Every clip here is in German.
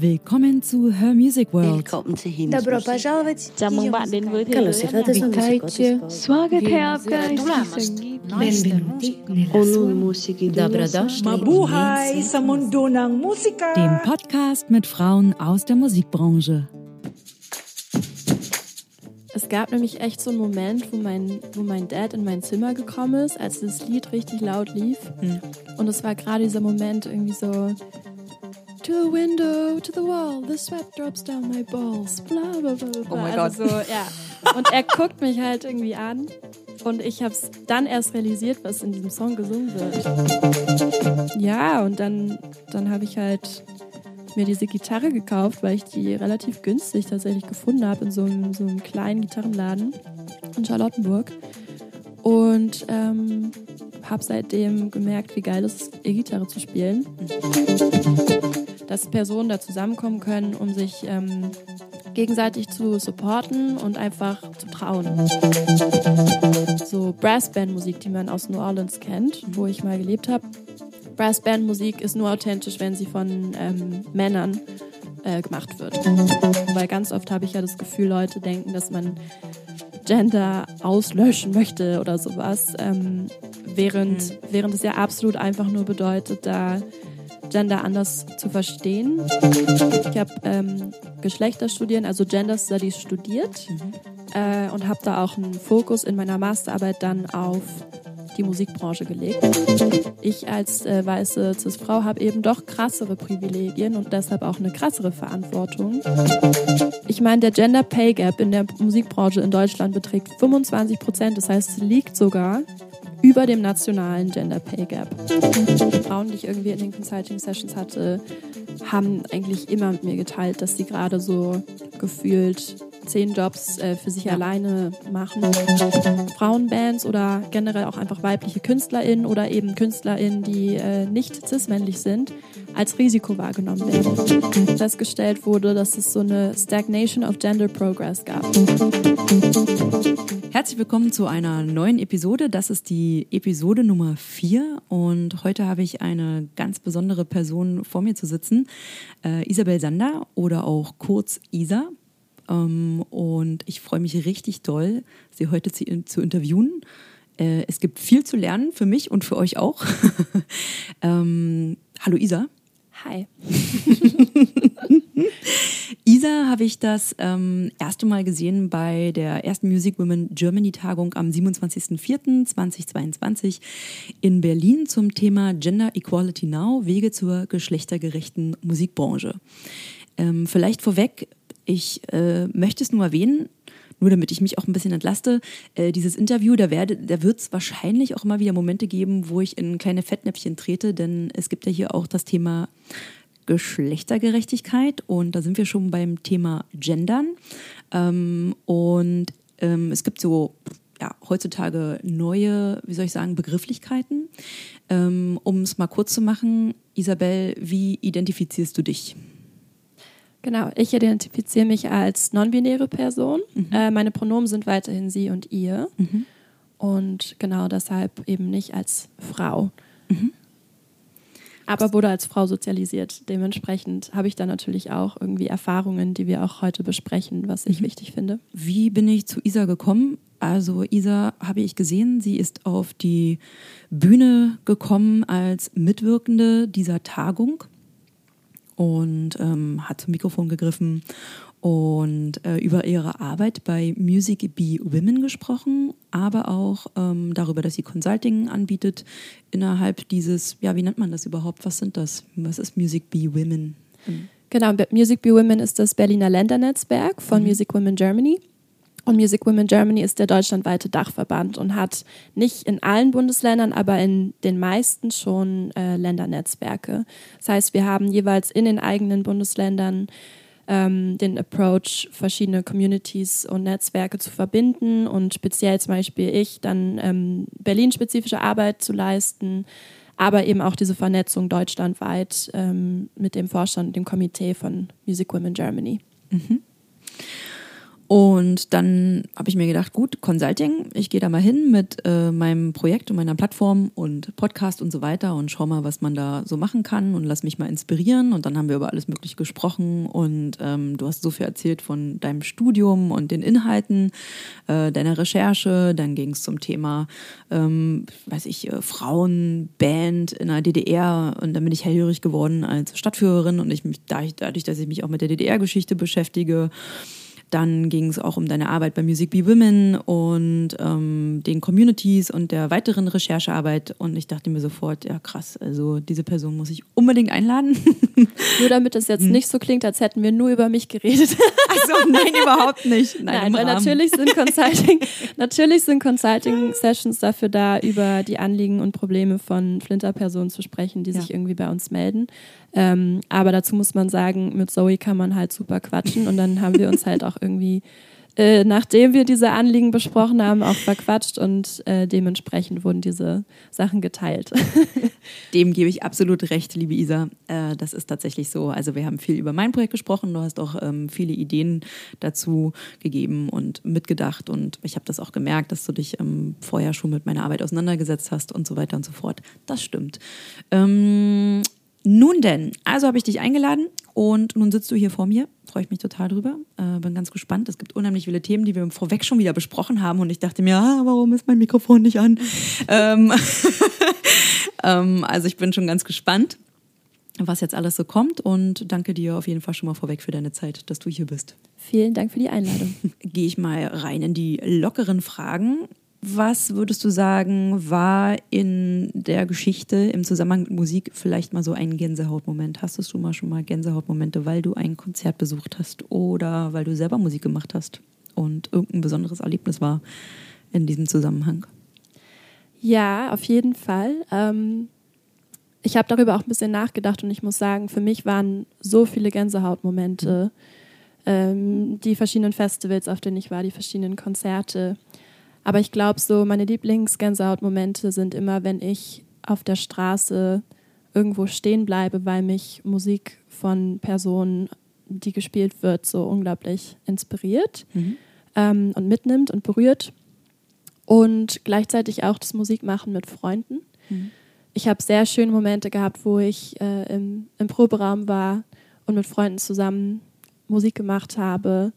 Willkommen zu Her Music World. Willkommen zu Hymns. Добро пожаловать. Chào mừng bạn đến với thế giới hát Witajcie. Sławetherka Benvenuti Onun Musiki Mabuhay sa mundo ng musika. Dem Podcast mit Frauen aus der Musikbranche. Es gab nämlich echt so einen Moment, wo mein, wo mein Dad in mein Zimmer gekommen ist, als das Lied richtig laut lief. Hm. Und es war gerade dieser Moment irgendwie so, To the window, to the wall, the sweat drops down my balls, bla bla bla bla. Oh mein also So, ja. Und er guckt mich halt irgendwie an und ich habe es dann erst realisiert, was in diesem Song gesungen wird. Ja, und dann, dann habe ich halt mir diese Gitarre gekauft, weil ich die relativ günstig tatsächlich gefunden habe in so einem, so einem kleinen Gitarrenladen in Charlottenburg. Und ähm, habe seitdem gemerkt, wie geil es ist, E-Gitarre zu spielen. Dass Personen da zusammenkommen können, um sich ähm, gegenseitig zu supporten und einfach zu trauen. So Brassband-Musik, die man aus New Orleans kennt, wo ich mal gelebt habe. Brassband-Musik ist nur authentisch, wenn sie von ähm, Männern äh, gemacht wird. Weil ganz oft habe ich ja das Gefühl, Leute denken, dass man Gender auslöschen möchte oder sowas, ähm, während, während es ja absolut einfach nur bedeutet, da Gender anders zu verstehen. Ich habe ähm, Geschlechterstudien, also Gender Studies studiert äh, und habe da auch einen Fokus in meiner Masterarbeit dann auf die Musikbranche gelegt. Ich als äh, weiße Cis-Frau habe eben doch krassere Privilegien und deshalb auch eine krassere Verantwortung. Ich meine, der Gender Pay Gap in der Musikbranche in Deutschland beträgt 25 Prozent. Das heißt, es liegt sogar über dem nationalen Gender Pay Gap. Frauen, die ich irgendwie in den Consulting Sessions hatte, haben eigentlich immer mit mir geteilt, dass sie gerade so gefühlt zehn Jobs äh, für sich alleine machen. Frauenbands oder generell auch einfach weibliche KünstlerInnen oder eben KünstlerInnen, die äh, nicht cis-männlich sind, als Risiko wahrgenommen werden. Festgestellt wurde, dass es so eine Stagnation of Gender Progress gab. Herzlich willkommen zu einer neuen Episode. Das ist die Episode Nummer 4 und heute habe ich eine ganz besondere Person vor mir zu sitzen, äh, Isabel Sander oder auch kurz Isa. Ähm, und ich freue mich richtig doll, Sie heute zu, zu interviewen. Äh, es gibt viel zu lernen für mich und für euch auch. ähm, hallo Isa. Hi. Isa habe ich das ähm, erste Mal gesehen bei der ersten Music Women Germany Tagung am 27.04.2022 in Berlin zum Thema Gender Equality Now, Wege zur geschlechtergerechten Musikbranche. Ähm, vielleicht vorweg, ich äh, möchte es nur erwähnen, nur damit ich mich auch ein bisschen entlaste, äh, dieses Interview, da, da wird es wahrscheinlich auch immer wieder Momente geben, wo ich in kleine Fettnäpfchen trete, denn es gibt ja hier auch das Thema Geschlechtergerechtigkeit und da sind wir schon beim Thema Gendern. Ähm, und ähm, es gibt so ja, heutzutage neue, wie soll ich sagen, Begrifflichkeiten. Ähm, um es mal kurz zu machen, Isabel, wie identifizierst du dich? Genau, ich identifiziere mich als non-binäre Person. Äh, meine Pronomen sind weiterhin sie und ihr. Und genau deshalb eben nicht als Frau. Aber wurde als Frau sozialisiert. Dementsprechend habe ich da natürlich auch irgendwie Erfahrungen, die wir auch heute besprechen, was ich wichtig finde. Wie bin ich zu Isa gekommen? Also Isa habe ich gesehen, sie ist auf die Bühne gekommen als Mitwirkende dieser Tagung und ähm, hat zum Mikrofon gegriffen und äh, über ihre Arbeit bei Music Be Women gesprochen, aber auch ähm, darüber, dass sie Consulting anbietet innerhalb dieses, ja, wie nennt man das überhaupt? Was sind das? Was ist Music Be Women? Genau, Music Be Women ist das Berliner Ländernetzwerk von Music Women Germany. Und Music Women Germany ist der deutschlandweite Dachverband und hat nicht in allen Bundesländern, aber in den meisten schon äh, Ländernetzwerke. Das heißt, wir haben jeweils in den eigenen Bundesländern ähm, den Approach, verschiedene Communities und Netzwerke zu verbinden und speziell zum Beispiel ich dann ähm, Berlin-spezifische Arbeit zu leisten, aber eben auch diese Vernetzung deutschlandweit ähm, mit dem Vorstand und dem Komitee von Music Women Germany. Und dann habe ich mir gedacht, gut, Consulting, ich gehe da mal hin mit äh, meinem Projekt und meiner Plattform und Podcast und so weiter und schau mal, was man da so machen kann und lass mich mal inspirieren. Und dann haben wir über alles Mögliche gesprochen und ähm, du hast so viel erzählt von deinem Studium und den Inhalten äh, deiner Recherche. Dann ging es zum Thema, ähm, weiß ich, äh, Frauenband in der DDR und dann bin ich hellhörig geworden als Stadtführerin und ich mich dadurch, dass ich mich auch mit der DDR-Geschichte beschäftige, dann ging es auch um deine Arbeit bei Music Be Women und ähm, den Communities und der weiteren Recherchearbeit. Und ich dachte mir sofort, ja krass, also diese Person muss ich unbedingt einladen. Nur damit es jetzt hm. nicht so klingt, als hätten wir nur über mich geredet. Achso, nein, überhaupt nicht. Nein, nein weil natürlich sind Consulting, natürlich sind Consulting-Sessions dafür da, über die Anliegen und Probleme von Flinter-Personen zu sprechen, die ja. sich irgendwie bei uns melden. Ähm, aber dazu muss man sagen, mit Zoe kann man halt super quatschen und dann haben wir uns halt auch irgendwie, äh, nachdem wir diese Anliegen besprochen haben, auch verquatscht und äh, dementsprechend wurden diese Sachen geteilt. Dem gebe ich absolut recht, liebe Isa. Äh, das ist tatsächlich so. Also wir haben viel über mein Projekt gesprochen. Du hast auch ähm, viele Ideen dazu gegeben und mitgedacht und ich habe das auch gemerkt, dass du dich ähm, vorher schon mit meiner Arbeit auseinandergesetzt hast und so weiter und so fort. Das stimmt. Ähm, nun denn, also habe ich dich eingeladen und nun sitzt du hier vor mir. Freue ich mich total drüber. Äh, bin ganz gespannt. Es gibt unheimlich viele Themen, die wir vorweg schon wieder besprochen haben und ich dachte mir, ah, warum ist mein Mikrofon nicht an? ähm, ähm, also ich bin schon ganz gespannt, was jetzt alles so kommt und danke dir auf jeden Fall schon mal vorweg für deine Zeit, dass du hier bist. Vielen Dank für die Einladung. Gehe ich mal rein in die lockeren Fragen. Was würdest du sagen, war in der Geschichte im Zusammenhang mit Musik vielleicht mal so ein Gänsehautmoment? Hast du mal schon mal Gänsehautmomente, weil du ein Konzert besucht hast oder weil du selber Musik gemacht hast und irgendein besonderes Erlebnis war in diesem Zusammenhang? Ja, auf jeden Fall. Ähm, ich habe darüber auch ein bisschen nachgedacht und ich muss sagen, für mich waren so viele Gänsehautmomente. Ähm, die verschiedenen Festivals, auf denen ich war, die verschiedenen Konzerte aber ich glaube, so meine Lieblingsgänsehautmomente sind immer, wenn ich auf der Straße irgendwo stehen bleibe, weil mich Musik von Personen, die gespielt wird, so unglaublich inspiriert mhm. ähm, und mitnimmt und berührt. Und gleichzeitig auch das Musikmachen mit Freunden. Mhm. Ich habe sehr schöne Momente gehabt, wo ich äh, im, im Proberaum war und mit Freunden zusammen Musik gemacht habe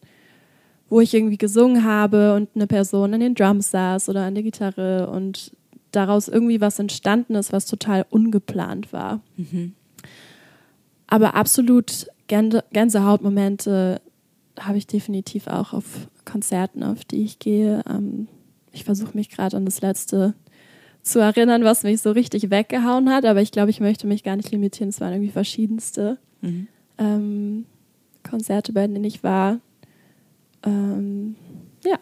wo ich irgendwie gesungen habe und eine Person an den Drums saß oder an der Gitarre und daraus irgendwie was entstanden ist, was total ungeplant war. Mhm. Aber absolut Gänsehautmomente habe ich definitiv auch auf Konzerten, auf die ich gehe. Ähm, ich versuche mich gerade an das letzte zu erinnern, was mich so richtig weggehauen hat, aber ich glaube, ich möchte mich gar nicht limitieren. Es waren irgendwie verschiedenste mhm. ähm, Konzerte, bei denen ich war. Ähm, ja.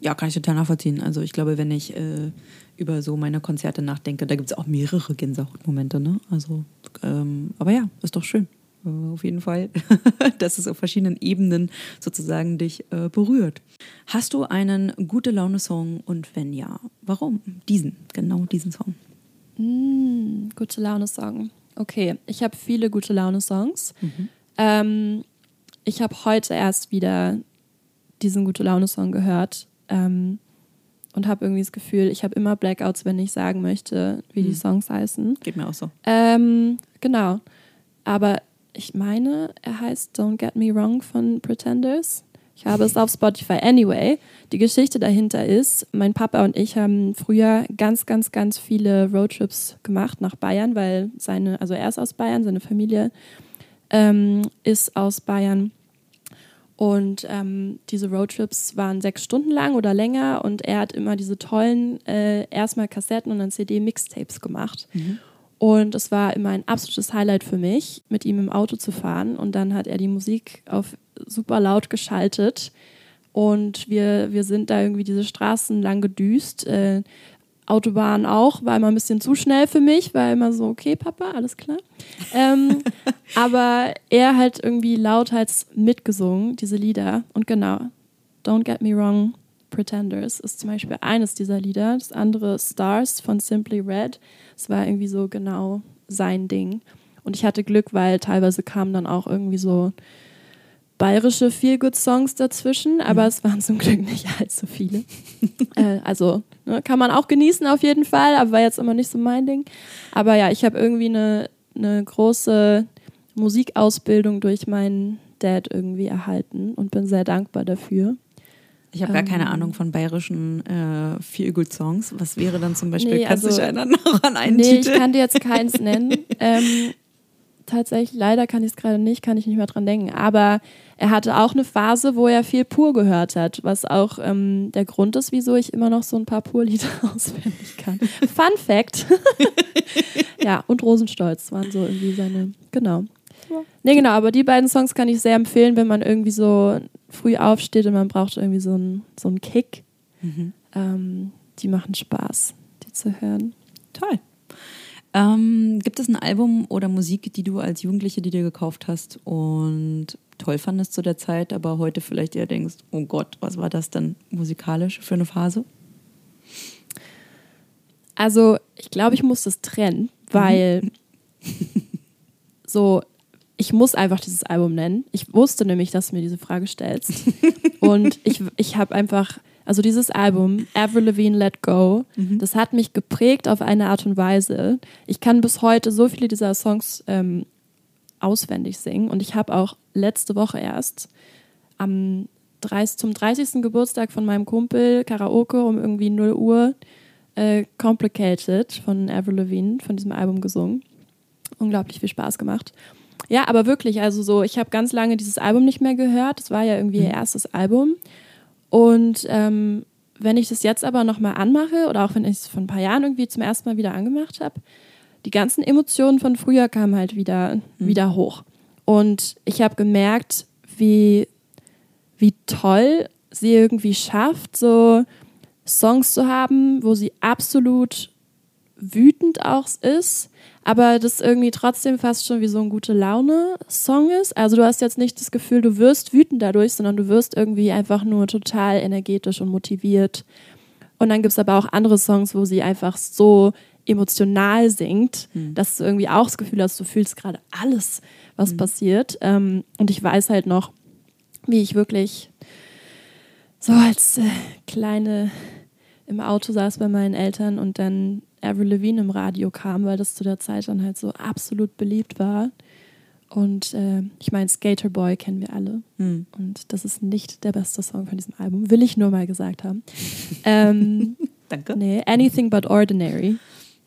Ja, kann ich total nachvollziehen. Also ich glaube, wenn ich äh, über so meine Konzerte nachdenke, da gibt es auch mehrere Gänsehautmomente, ne? Also, ähm, aber ja, ist doch schön. Äh, auf jeden Fall, dass es auf verschiedenen Ebenen sozusagen dich äh, berührt. Hast du einen gute Laune-Song und wenn ja, warum? Diesen, genau diesen Song. Mm, gute Laune-Song. Okay, ich habe viele gute Laune-Songs. Mhm. Ähm, ich habe heute erst wieder diesen gute Laune-Song gehört ähm, und habe irgendwie das Gefühl, ich habe immer Blackouts, wenn ich sagen möchte, wie hm. die Songs heißen. Geht mir auch so. Ähm, genau. Aber ich meine, er heißt Don't Get Me Wrong von Pretenders. Ich habe es auf Spotify. Anyway, die Geschichte dahinter ist, mein Papa und ich haben früher ganz, ganz, ganz viele Roadtrips gemacht nach Bayern, weil seine, also er ist aus Bayern, seine Familie ähm, ist aus Bayern. Und ähm, diese Roadtrips waren sechs Stunden lang oder länger und er hat immer diese tollen, äh, erstmal Kassetten und dann CD-Mixtapes gemacht. Mhm. Und es war immer ein absolutes Highlight für mich, mit ihm im Auto zu fahren. Und dann hat er die Musik auf super laut geschaltet. Und wir, wir sind da irgendwie diese Straßen lang gedüst. Äh, Autobahn auch, war immer ein bisschen zu schnell für mich, war immer so, okay, Papa, alles klar. ähm, aber er hat irgendwie lauthals mitgesungen, diese Lieder. Und genau, Don't Get Me Wrong, Pretenders ist zum Beispiel eines dieser Lieder. Das andere Stars von Simply Red. Es war irgendwie so genau sein Ding. Und ich hatte Glück, weil teilweise kamen dann auch irgendwie so bayerische Feel-Good-Songs dazwischen, aber mhm. es waren zum Glück nicht allzu viele. äh, also ne, kann man auch genießen auf jeden Fall, aber war jetzt immer nicht so mein Ding. Aber ja, ich habe irgendwie eine, eine große Musikausbildung durch meinen Dad irgendwie erhalten und bin sehr dankbar dafür. Ich habe gar keine ähm. Ahnung von bayerischen äh, Feel-Good-Songs. Was wäre dann zum Beispiel, nee, kannst du also, dich erinnern noch an einen nee, Titel? ich kann dir jetzt keins nennen. ähm, tatsächlich, leider kann ich es gerade nicht, kann ich nicht mehr dran denken. Aber er hatte auch eine Phase, wo er viel Pur gehört hat, was auch ähm, der Grund ist, wieso ich immer noch so ein paar Pur-Lieder auswendig kann. Fun Fact. ja, und Rosenstolz waren so irgendwie seine, genau. Ja. Nee, genau, aber die beiden Songs kann ich sehr empfehlen, wenn man irgendwie so früh aufsteht und man braucht irgendwie so einen so einen Kick. Mhm. Ähm, die machen Spaß, die zu hören. Toll. Ähm, gibt es ein Album oder Musik, die du als Jugendliche, die dir gekauft hast und toll fandest zu der Zeit, aber heute vielleicht eher denkst, oh Gott, was war das denn musikalisch für eine Phase? Also, ich glaube, ich muss das trennen, weil mhm. so, ich muss einfach dieses Album nennen. Ich wusste nämlich, dass du mir diese Frage stellst. und ich, ich habe einfach also dieses Album, Avril Lavigne Let Go, mhm. das hat mich geprägt auf eine Art und Weise. Ich kann bis heute so viele dieser Songs ähm, auswendig singen und ich habe auch letzte Woche erst am 30, zum 30. Geburtstag von meinem Kumpel Karaoke um irgendwie 0 Uhr äh, Complicated von Avril Lavigne von diesem Album gesungen. Unglaublich viel Spaß gemacht. Ja, aber wirklich, also so, ich habe ganz lange dieses Album nicht mehr gehört. Das war ja irgendwie mhm. ihr erstes Album. Und ähm, wenn ich das jetzt aber nochmal anmache oder auch wenn ich es vor ein paar Jahren irgendwie zum ersten Mal wieder angemacht habe, die ganzen Emotionen von früher kamen halt wieder, mhm. wieder hoch. Und ich habe gemerkt, wie, wie toll sie irgendwie schafft, so Songs zu haben, wo sie absolut wütend auch ist, aber das irgendwie trotzdem fast schon wie so ein gute Laune-Song ist. Also du hast jetzt nicht das Gefühl, du wirst wütend dadurch, sondern du wirst irgendwie einfach nur total energetisch und motiviert. Und dann gibt es aber auch andere Songs, wo sie einfach so emotional singt, mhm. dass du irgendwie auch das Gefühl hast, du fühlst gerade alles, was mhm. passiert. Ähm, und ich weiß halt noch, wie ich wirklich so als äh, kleine im Auto saß bei meinen Eltern und dann Avril Lavigne im Radio kam, weil das zu der Zeit dann halt so absolut beliebt war. Und äh, ich meine, Skater Boy kennen wir alle. Mhm. Und das ist nicht der beste Song von diesem Album, will ich nur mal gesagt haben. ähm, Danke. Nee, Anything But Ordinary.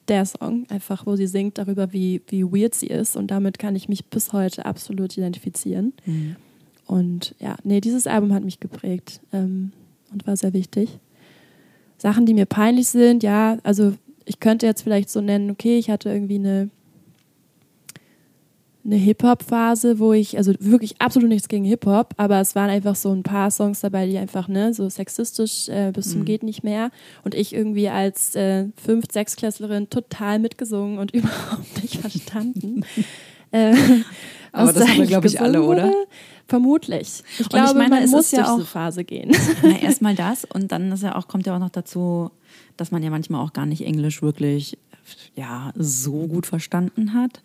Der Song, einfach, wo sie singt darüber, wie, wie weird sie ist. Und damit kann ich mich bis heute absolut identifizieren. Mhm. Und ja, nee, dieses Album hat mich geprägt ähm, und war sehr wichtig. Sachen, die mir peinlich sind, ja, also ich könnte jetzt vielleicht so nennen, okay, ich hatte irgendwie eine, eine Hip-Hop-Phase, wo ich, also wirklich absolut nichts gegen Hip-Hop, aber es waren einfach so ein paar Songs dabei, die einfach, ne, so sexistisch äh, bis zum mhm. geht nicht mehr. Und ich irgendwie als äh, Fünf-, Sechsklässlerin total mitgesungen und überhaupt nicht verstanden. äh, aber das haben wir, glaube ich, alle, oder? Vermutlich. Ich glaube, ich meine, man muss ja auch Phase gehen. Na, erstmal das und dann ist ja auch, kommt ja auch noch dazu, dass man ja manchmal auch gar nicht Englisch wirklich ja, so gut verstanden hat.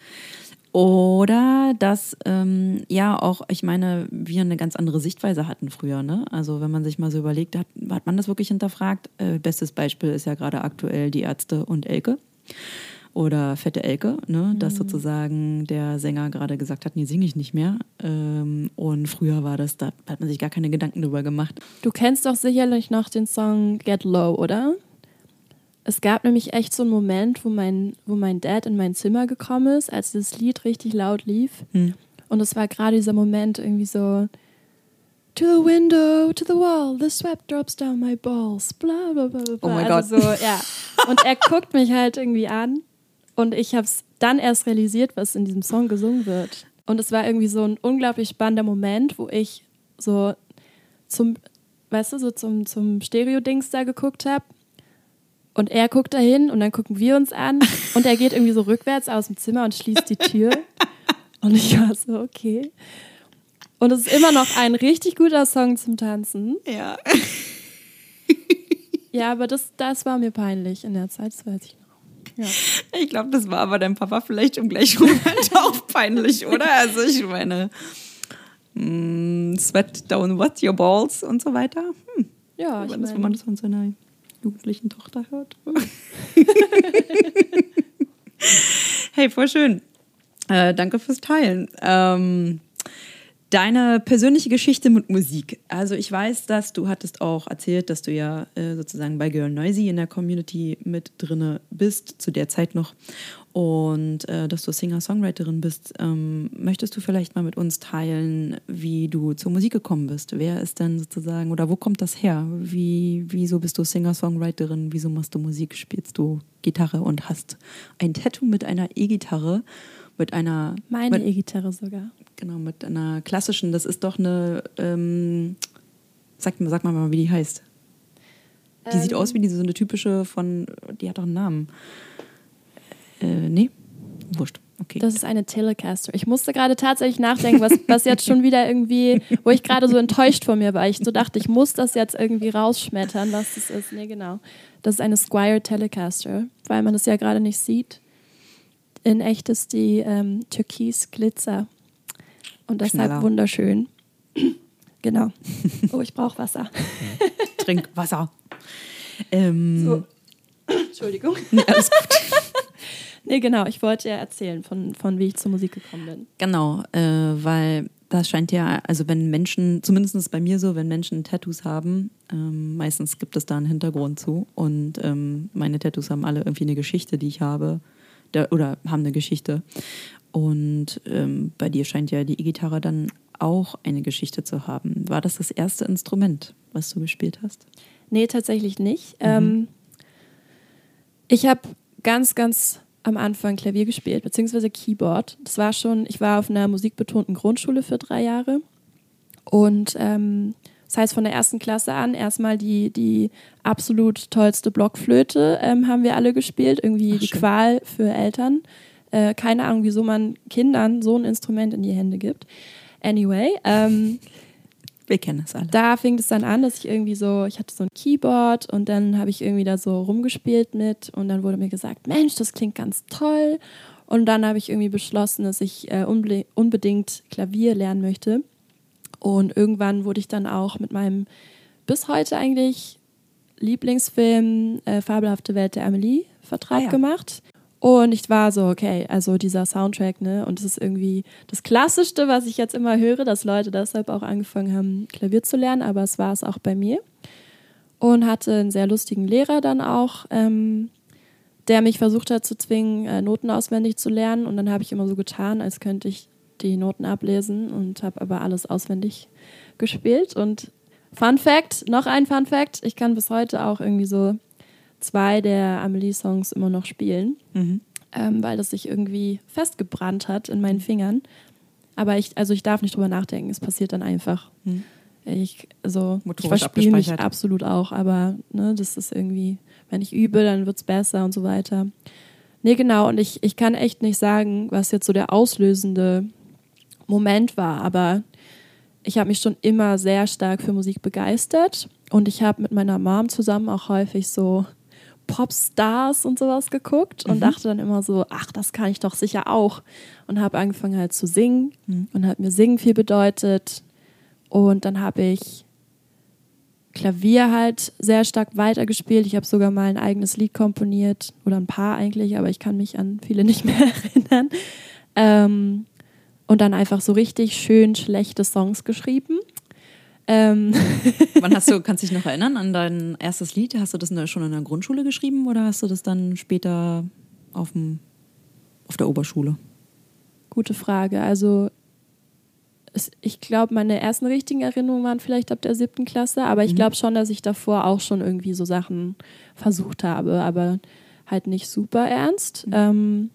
Oder dass, ähm, ja, auch, ich meine, wir eine ganz andere Sichtweise hatten früher. Ne? Also, wenn man sich mal so überlegt, hat, hat man das wirklich hinterfragt? Äh, bestes Beispiel ist ja gerade aktuell die Ärzte und Elke. Oder Fette Elke, ne? Mhm. dass sozusagen der Sänger gerade gesagt hat, nee, singe ich nicht mehr. Ähm, und früher war das, da hat man sich gar keine Gedanken drüber gemacht. Du kennst doch sicherlich noch den Song Get Low, oder? Es gab nämlich echt so einen Moment, wo mein, wo mein Dad in mein Zimmer gekommen ist, als das Lied richtig laut lief. Hm. Und es war gerade dieser Moment irgendwie so, To the window, to the wall, the sweat drops down my balls, bla bla bla bla. Oh mein also Gott. So, ja. Und er guckt mich halt irgendwie an und ich habe es dann erst realisiert, was in diesem Song gesungen wird. Und es war irgendwie so ein unglaublich spannender Moment, wo ich so zum, weißt du, so zum, zum Stereo-Dings da geguckt habe und er guckt dahin und dann gucken wir uns an und er geht irgendwie so rückwärts aus dem Zimmer und schließt die Tür. Und ich war so, okay. Und es ist immer noch ein richtig guter Song zum Tanzen. Ja. Ja, aber das, das war mir peinlich in der Zeit, das weiß ich noch. Ja. Ich glaube, das war aber deinem Papa vielleicht im gleichen Moment auch peinlich, oder? Also ich meine, mm, Sweat Down What Your Balls und so weiter. Hm. Ja, ich Wenn das- mein- wenn man das von seiner jugendlichen Tochter hört. hey, voll schön. Äh, danke fürs Teilen. Ähm, deine persönliche Geschichte mit Musik. Also ich weiß, dass du hattest auch erzählt, dass du ja äh, sozusagen bei Girl Noisy in der Community mit drinne bist, zu der Zeit noch. Und äh, dass du Singer-Songwriterin bist. Ähm, möchtest du vielleicht mal mit uns teilen, wie du zur Musik gekommen bist? Wer ist denn sozusagen, oder wo kommt das her? Wie, wieso bist du Singer-Songwriterin? Wieso machst du Musik? Spielst du Gitarre und hast ein Tattoo mit einer E-Gitarre? Mit einer Meine E-Gitarre sogar. Genau, mit einer klassischen, das ist doch eine, ähm, sag, mal- sag mal mal, wie die heißt. Die sieht aus wie diese, so eine typische von, die hat doch einen Namen. Äh, nee? Wurscht. Okay. Das ist eine Telecaster. Ich musste gerade tatsächlich nachdenken, was, was jetzt schon wieder irgendwie, wo ich gerade so enttäuscht von mir war. Ich so dachte, ich muss das jetzt irgendwie rausschmettern, was das ist. Nee, genau. Das ist eine Squire Telecaster, weil man das ja gerade nicht sieht. In echt ist die ähm, Türkis Glitzer. Und deshalb Schneller. wunderschön. genau. Oh, ich brauche Wasser. Trink Wasser. Ähm, So. Entschuldigung. nee, alles gut. Nee, genau. Ich wollte ja erzählen, von, von wie ich zur Musik gekommen bin. Genau, äh, weil das scheint ja, also wenn Menschen, zumindest bei mir so, wenn Menschen Tattoos haben, ähm, meistens gibt es da einen Hintergrund zu. Und ähm, meine Tattoos haben alle irgendwie eine Geschichte, die ich habe, der, oder haben eine Geschichte. Und ähm, bei dir scheint ja die E-Gitarre dann auch eine Geschichte zu haben. War das das erste Instrument, was du gespielt hast? Nee, tatsächlich nicht. Ähm, ich habe ganz, ganz am Anfang Klavier gespielt, beziehungsweise Keyboard. Das war schon, ich war auf einer musikbetonten Grundschule für drei Jahre. Und ähm, das heißt, von der ersten Klasse an erstmal die, die absolut tollste Blockflöte ähm, haben wir alle gespielt. Irgendwie Ach, die schön. Qual für Eltern. Äh, keine Ahnung, wieso man Kindern so ein Instrument in die Hände gibt. Anyway, ähm, Wir kennen das alle. da fing es dann an, dass ich irgendwie so, ich hatte so ein Keyboard und dann habe ich irgendwie da so rumgespielt mit und dann wurde mir gesagt, Mensch, das klingt ganz toll. Und dann habe ich irgendwie beschlossen, dass ich äh, unbe unbedingt Klavier lernen möchte. Und irgendwann wurde ich dann auch mit meinem bis heute eigentlich Lieblingsfilm äh, Fabelhafte Welt der Amelie Vertrag Ah ja. gemacht. Und ich war so, okay, also dieser Soundtrack, ne? Und das ist irgendwie das Klassischste, was ich jetzt immer höre, dass Leute deshalb auch angefangen haben, Klavier zu lernen, aber es war es auch bei mir. Und hatte einen sehr lustigen Lehrer dann auch, ähm, der mich versucht hat zu zwingen, äh, Noten auswendig zu lernen. Und dann habe ich immer so getan, als könnte ich die Noten ablesen und habe aber alles auswendig gespielt. Und Fun Fact, noch ein Fun Fact, ich kann bis heute auch irgendwie so zwei der Amelie-Songs immer noch spielen, Mhm. ähm, weil das sich irgendwie festgebrannt hat in meinen Fingern. Aber ich, also ich darf nicht drüber nachdenken, es passiert dann einfach. Mhm. Ich, also, ich verspiele mich absolut auch, aber ne, das ist irgendwie, wenn ich übe, dann wird es besser und so weiter. Nee, genau, und ich, ich kann echt nicht sagen, was jetzt so der auslösende Moment war, aber ich habe mich schon immer sehr stark für Musik begeistert und ich habe mit meiner Mom zusammen auch häufig so Popstars und sowas geguckt und dachte dann immer so, ach, das kann ich doch sicher auch und habe angefangen halt zu singen und hat mir Singen viel bedeutet und dann habe ich Klavier halt sehr stark weitergespielt. Ich habe sogar mal ein eigenes Lied komponiert oder ein paar eigentlich, aber ich kann mich an viele nicht mehr erinnern. Ähm, und dann einfach so richtig schön schlechte Songs geschrieben. Ähm, Wann hast du, kannst du dich noch erinnern an dein erstes Lied? Hast du das der, schon in der Grundschule geschrieben oder hast du das dann später auf, dem, auf der Oberschule? gute Frage. Also es, ich glaube, meine ersten richtigen Erinnerungen waren vielleicht ab der siebten Klasse, aber ich glaube schon, dass ich davor auch schon irgendwie so Sachen versucht habe, aber halt nicht super ernst. Ähm,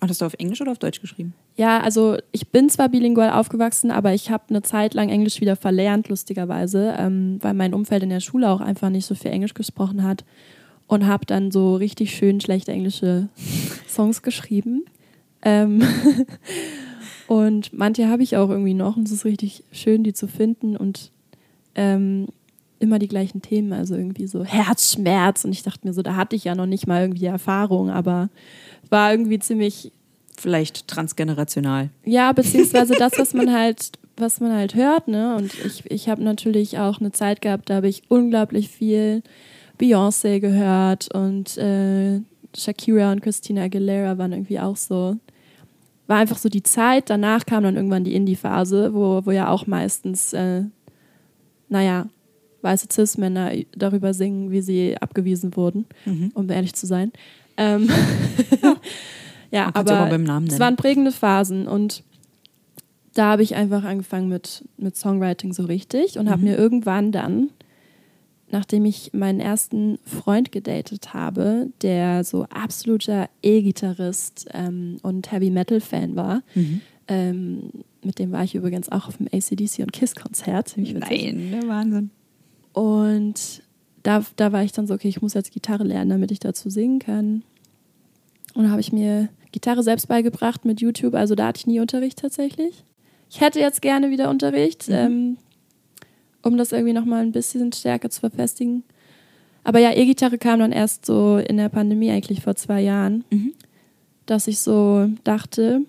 Hattest du auf Englisch oder auf Deutsch geschrieben? Ja, also ich bin zwar bilingual aufgewachsen, aber ich habe eine Zeit lang Englisch wieder verlernt, lustigerweise, ähm, weil mein Umfeld in der Schule auch einfach nicht so viel Englisch gesprochen hat und habe dann so richtig schön schlechte englische Songs geschrieben. Ähm und manche habe ich auch irgendwie noch und es ist richtig schön, die zu finden und ähm, immer die gleichen Themen, also irgendwie so Herzschmerz und ich dachte mir so, da hatte ich ja noch nicht mal irgendwie Erfahrung, aber war irgendwie ziemlich Vielleicht transgenerational. ja, beziehungsweise das, was man halt was man halt hört, ne? Und ich, ich habe natürlich auch eine Zeit gehabt, da habe ich unglaublich viel Beyoncé gehört und äh, Shakira und Christina Aguilera waren irgendwie auch so. War einfach so die Zeit. Danach kam dann irgendwann die Indie-Phase, wo, wo ja auch meistens, äh, naja, weiße Cis-Männer darüber singen, wie sie abgewiesen wurden, mhm. um ehrlich zu sein. Ähm ja, ja aber, es waren prägende Phasen und da habe ich einfach angefangen mit, mit Songwriting so richtig und mhm. habe mir irgendwann dann, nachdem ich meinen ersten Freund gedatet habe, der so absoluter E-Gitarrist ähm, und Heavy Metal-Fan war, mhm. ähm, mit dem war ich übrigens auch auf dem ACDC und Kiss-Konzert. Nein, der Wahnsinn. Und da, da war ich dann so, okay, ich muss jetzt Gitarre lernen, damit ich dazu singen kann. Und da habe ich mir Gitarre selbst beigebracht mit YouTube. Also da hatte ich nie Unterricht tatsächlich. Ich hätte jetzt gerne wieder Unterricht, mhm. ähm, um das irgendwie nochmal ein bisschen stärker zu verfestigen. Aber ja, E-Gitarre kam dann erst so in der Pandemie eigentlich vor zwei Jahren, mhm. dass ich so dachte,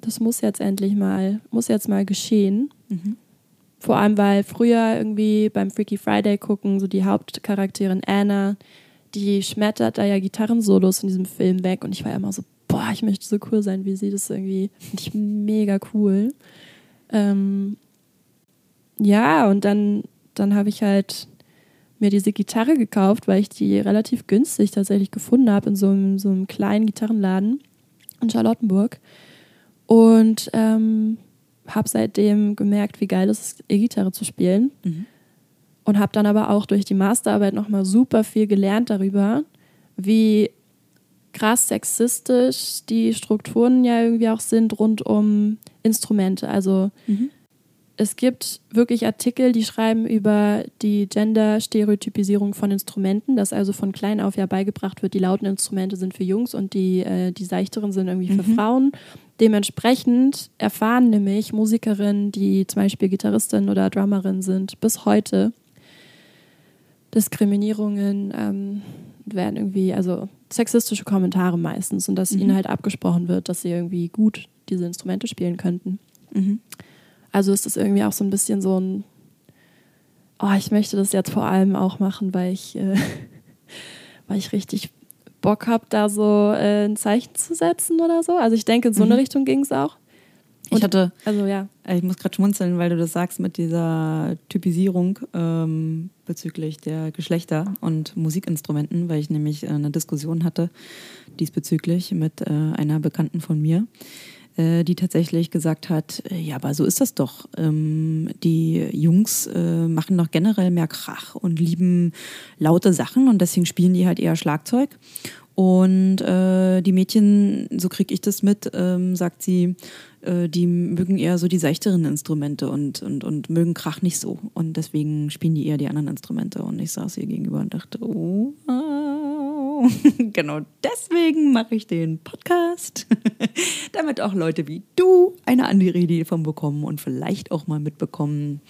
das muss jetzt endlich mal, muss jetzt mal geschehen. Mhm. Vor allem, weil früher irgendwie beim Freaky Friday gucken, so die Hauptcharakterin Anna, die schmettert da ja Gitarrensolos in diesem Film weg und ich war immer so, boah, ich möchte so cool sein wie sie. Das ist irgendwie finde ich mega cool. Ähm, ja, und dann, dann habe ich halt mir diese Gitarre gekauft, weil ich die relativ günstig tatsächlich gefunden habe in so einem, so einem kleinen Gitarrenladen in Charlottenburg. Und ähm, habe seitdem gemerkt, wie geil es ist, E-Gitarre zu spielen. Mhm. Und habe dann aber auch durch die Masterarbeit nochmal super viel gelernt darüber, wie krass sexistisch die Strukturen ja irgendwie auch sind rund um Instrumente. Also mhm. es gibt wirklich Artikel, die schreiben über die Gender-Stereotypisierung von Instrumenten, dass also von klein auf ja beigebracht wird, die lauten Instrumente sind für Jungs und die, äh, die seichteren sind irgendwie mhm. für Frauen. Dementsprechend erfahren nämlich Musikerinnen, die zum Beispiel Gitarristin oder Drummerin sind, bis heute Diskriminierungen ähm, werden irgendwie, also sexistische Kommentare meistens und dass mhm. ihnen halt abgesprochen wird, dass sie irgendwie gut diese Instrumente spielen könnten. Mhm. Also ist das irgendwie auch so ein bisschen so ein, oh, ich möchte das jetzt vor allem auch machen, weil ich, äh, weil ich richtig Bock habe, da so äh, ein Zeichen zu setzen oder so. Also ich denke, in so eine mhm. Richtung ging es auch. Und ich hatte, also ja. Äh, ich muss gerade schmunzeln, weil du das sagst mit dieser Typisierung ähm, bezüglich der Geschlechter und Musikinstrumenten, weil ich nämlich äh, eine Diskussion hatte diesbezüglich mit äh, einer Bekannten von mir, äh, die tatsächlich gesagt hat, ja, aber so ist das doch. Ähm, die Jungs machen doch generell mehr Krach und lieben laute Sachen und deswegen spielen die halt eher Schlagzeug. Und äh, die Mädchen, so kriege ich das mit, ähm, sagt sie, äh, die mögen eher so die seichteren Instrumente und, und, und mögen Krach nicht so. Und deswegen spielen die eher die anderen Instrumente. Und ich saß ihr gegenüber und dachte, oh, genau deswegen mache ich den Podcast, damit auch Leute wie du eine andere Idee davon bekommen und vielleicht auch mal mitbekommen,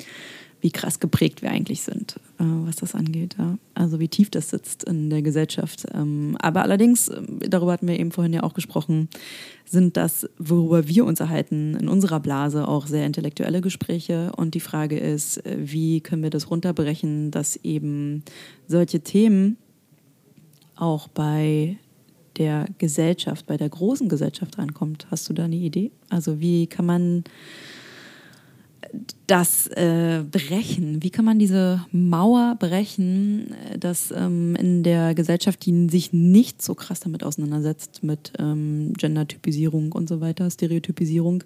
wie krass geprägt wir eigentlich sind, äh, was das angeht. Ja. Also wie tief das sitzt in der Gesellschaft. Ähm, aber allerdings, äh, darüber hatten wir eben vorhin ja auch gesprochen, sind das, worüber wir uns erhalten, in unserer Blase auch sehr intellektuelle Gespräche. Und die Frage ist, äh, wie können wir das runterbrechen, dass eben solche Themen auch bei der Gesellschaft, bei der großen Gesellschaft rankommt. Hast du da eine Idee? Also wie kann man das äh, brechen? Wie kann man diese Mauer brechen, äh, dass ähm, in der Gesellschaft, die sich nicht so krass damit auseinandersetzt, mit ähm, Gendertypisierung und so weiter, Stereotypisierung,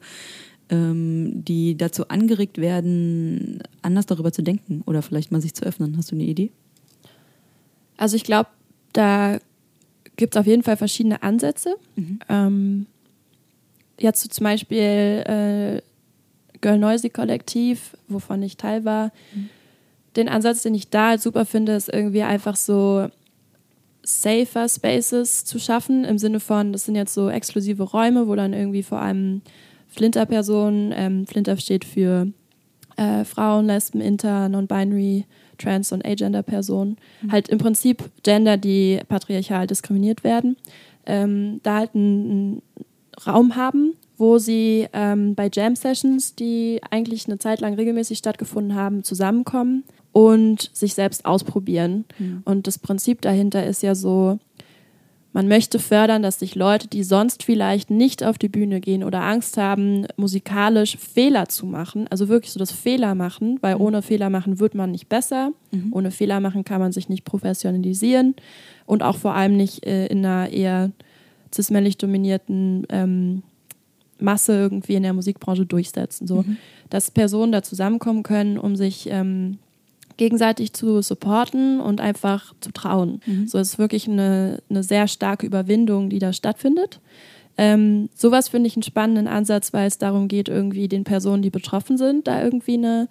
ähm, die dazu angeregt werden, anders darüber zu denken oder vielleicht mal sich zu öffnen? Hast du eine Idee? Also ich glaube, da gibt es auf jeden Fall verschiedene Ansätze. Mhm. Ähm, jetzt zum Beispiel äh, Girl Noisy Kollektiv, wovon ich Teil war. Mhm. Den Ansatz, den ich da halt super finde, ist irgendwie einfach so safer Spaces zu schaffen, im Sinne von, das sind jetzt so exklusive Räume, wo dann irgendwie vor allem Flinter-Personen, ähm, Flinter steht für äh, Frauen, Lesben, Inter, Non-Binary, Trans- und Agender-Personen, mhm. halt im Prinzip Gender, die patriarchal diskriminiert werden, ähm, da halt einen, einen Raum haben, wo sie ähm, bei Jam Sessions, die eigentlich eine Zeit lang regelmäßig stattgefunden haben, zusammenkommen und sich selbst ausprobieren. Mhm. Und das Prinzip dahinter ist ja so, man möchte fördern, dass sich Leute, die sonst vielleicht nicht auf die Bühne gehen oder Angst haben, musikalisch Fehler zu machen, also wirklich so das Fehler machen, weil mhm. ohne Fehler machen wird man nicht besser. Mhm. Ohne Fehler machen kann man sich nicht professionalisieren und auch vor allem nicht äh, in einer eher cis-männlich dominierten ähm, Masse irgendwie in der Musikbranche durchsetzen. So, mhm. dass Personen da zusammenkommen können, um sich ähm, gegenseitig zu supporten und einfach zu trauen. Mhm. So ist wirklich eine, eine sehr starke Überwindung, die da stattfindet. Ähm, sowas finde ich einen spannenden Ansatz, weil es darum geht, irgendwie den Personen, die betroffen sind, da irgendwie eine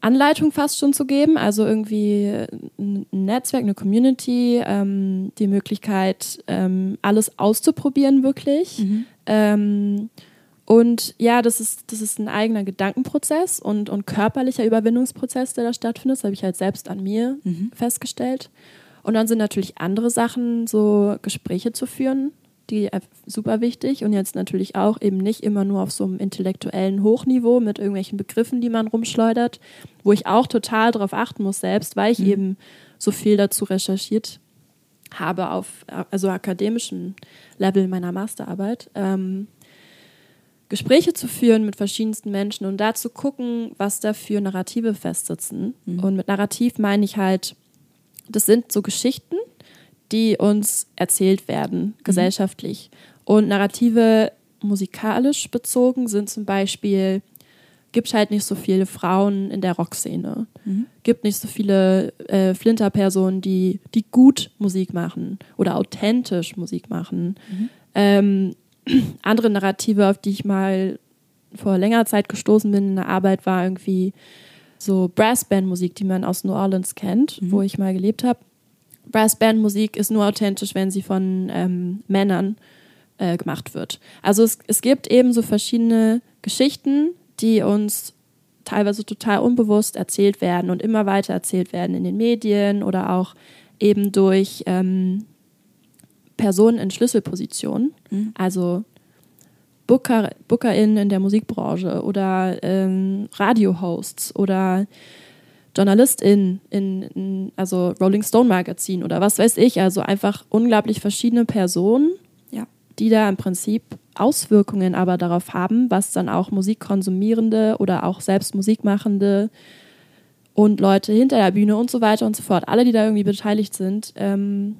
Anleitung fast schon zu geben. Also irgendwie ein Netzwerk, eine Community, ähm, die Möglichkeit, ähm, alles auszuprobieren, wirklich. Mhm. Ähm, und ja, das ist, das ist ein eigener Gedankenprozess und, und körperlicher Überwindungsprozess, der da stattfindet. Das habe ich halt selbst an mir mhm. festgestellt. Und dann sind natürlich andere Sachen, so Gespräche zu führen, die super wichtig. Und jetzt natürlich auch eben nicht immer nur auf so einem intellektuellen Hochniveau mit irgendwelchen Begriffen, die man rumschleudert, wo ich auch total darauf achten muss selbst, weil ich mhm. eben so viel dazu recherchiert habe auf also akademischem Level meiner Masterarbeit. Ähm, Gespräche zu führen mit verschiedensten Menschen und da zu gucken, was da für Narrative festsitzen. Mhm. Und mit Narrativ meine ich halt, das sind so Geschichten, die uns erzählt werden, mhm. gesellschaftlich. Und Narrative musikalisch bezogen sind zum Beispiel, gibt halt nicht so viele Frauen in der Rockszene. Mhm. Gibt nicht so viele äh, Flinterpersonen, die, die gut Musik machen oder authentisch Musik machen. Mhm. Ähm, andere Narrative, auf die ich mal vor längerer Zeit gestoßen bin in der Arbeit, war irgendwie so Brassband-Musik, die man aus New Orleans kennt, mhm. wo ich mal gelebt habe. Brassband-Musik ist nur authentisch, wenn sie von ähm, Männern äh, gemacht wird. Also es, es gibt eben so verschiedene Geschichten, die uns teilweise total unbewusst erzählt werden und immer weiter erzählt werden in den Medien oder auch eben durch ähm, Personen in Schlüsselpositionen, mhm. also Booker, BookerInnen in der Musikbranche oder ähm, Radiohosts oder JournalistInnen in, in, also Rolling Stone Magazin oder was weiß ich, also einfach unglaublich verschiedene Personen, ja. die da im Prinzip Auswirkungen aber darauf haben, was dann auch Musikkonsumierende oder auch selbst Musikmachende und Leute hinter der Bühne und so weiter und so fort, alle, die da irgendwie beteiligt sind, ähm,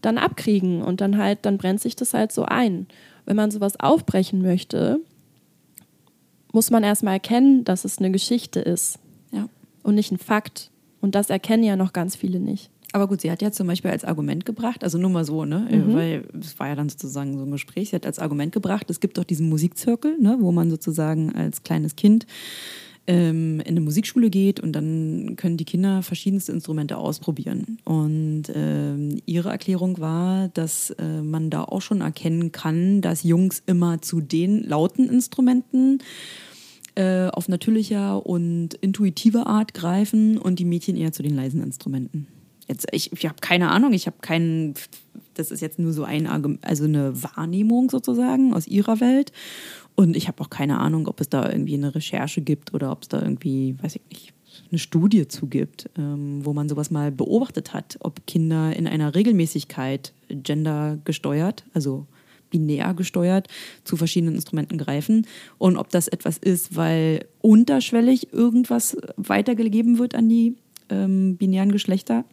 dann abkriegen und dann halt, dann brennt sich das halt so ein. Wenn man sowas aufbrechen möchte, muss man erstmal erkennen, dass es eine Geschichte ist ja. und nicht ein Fakt. Und das erkennen ja noch ganz viele nicht. Aber gut, sie hat ja zum Beispiel als Argument gebracht, also nur mal so, ne, mhm. weil es war ja dann sozusagen so ein Gespräch, sie hat als Argument gebracht, es gibt doch diesen Musikzirkel, ne, wo man sozusagen als kleines Kind ähm, in eine Musikschule geht und dann können die Kinder verschiedenste Instrumente ausprobieren. Und ähm, ihre Erklärung war, dass äh, man da auch schon erkennen kann, dass Jungs immer zu den lauten Instrumenten äh, auf natürlicher und intuitive Art greifen und die Mädchen eher zu den leisen Instrumenten. Jetzt, ich, ich habe keine Ahnung, ich habe keinen, das ist jetzt nur so ein, also eine Wahrnehmung sozusagen aus ihrer Welt. Und ich habe auch keine Ahnung, ob es da irgendwie eine Recherche gibt oder ob es da irgendwie, weiß ich nicht, eine Studie zu gibt, ähm, wo man sowas mal beobachtet hat, ob Kinder in einer Regelmäßigkeit gendergesteuert, also binär gesteuert, zu verschiedenen Instrumenten greifen und ob das etwas ist, weil unterschwellig irgendwas weitergegeben wird an die ähm, binären Geschlechter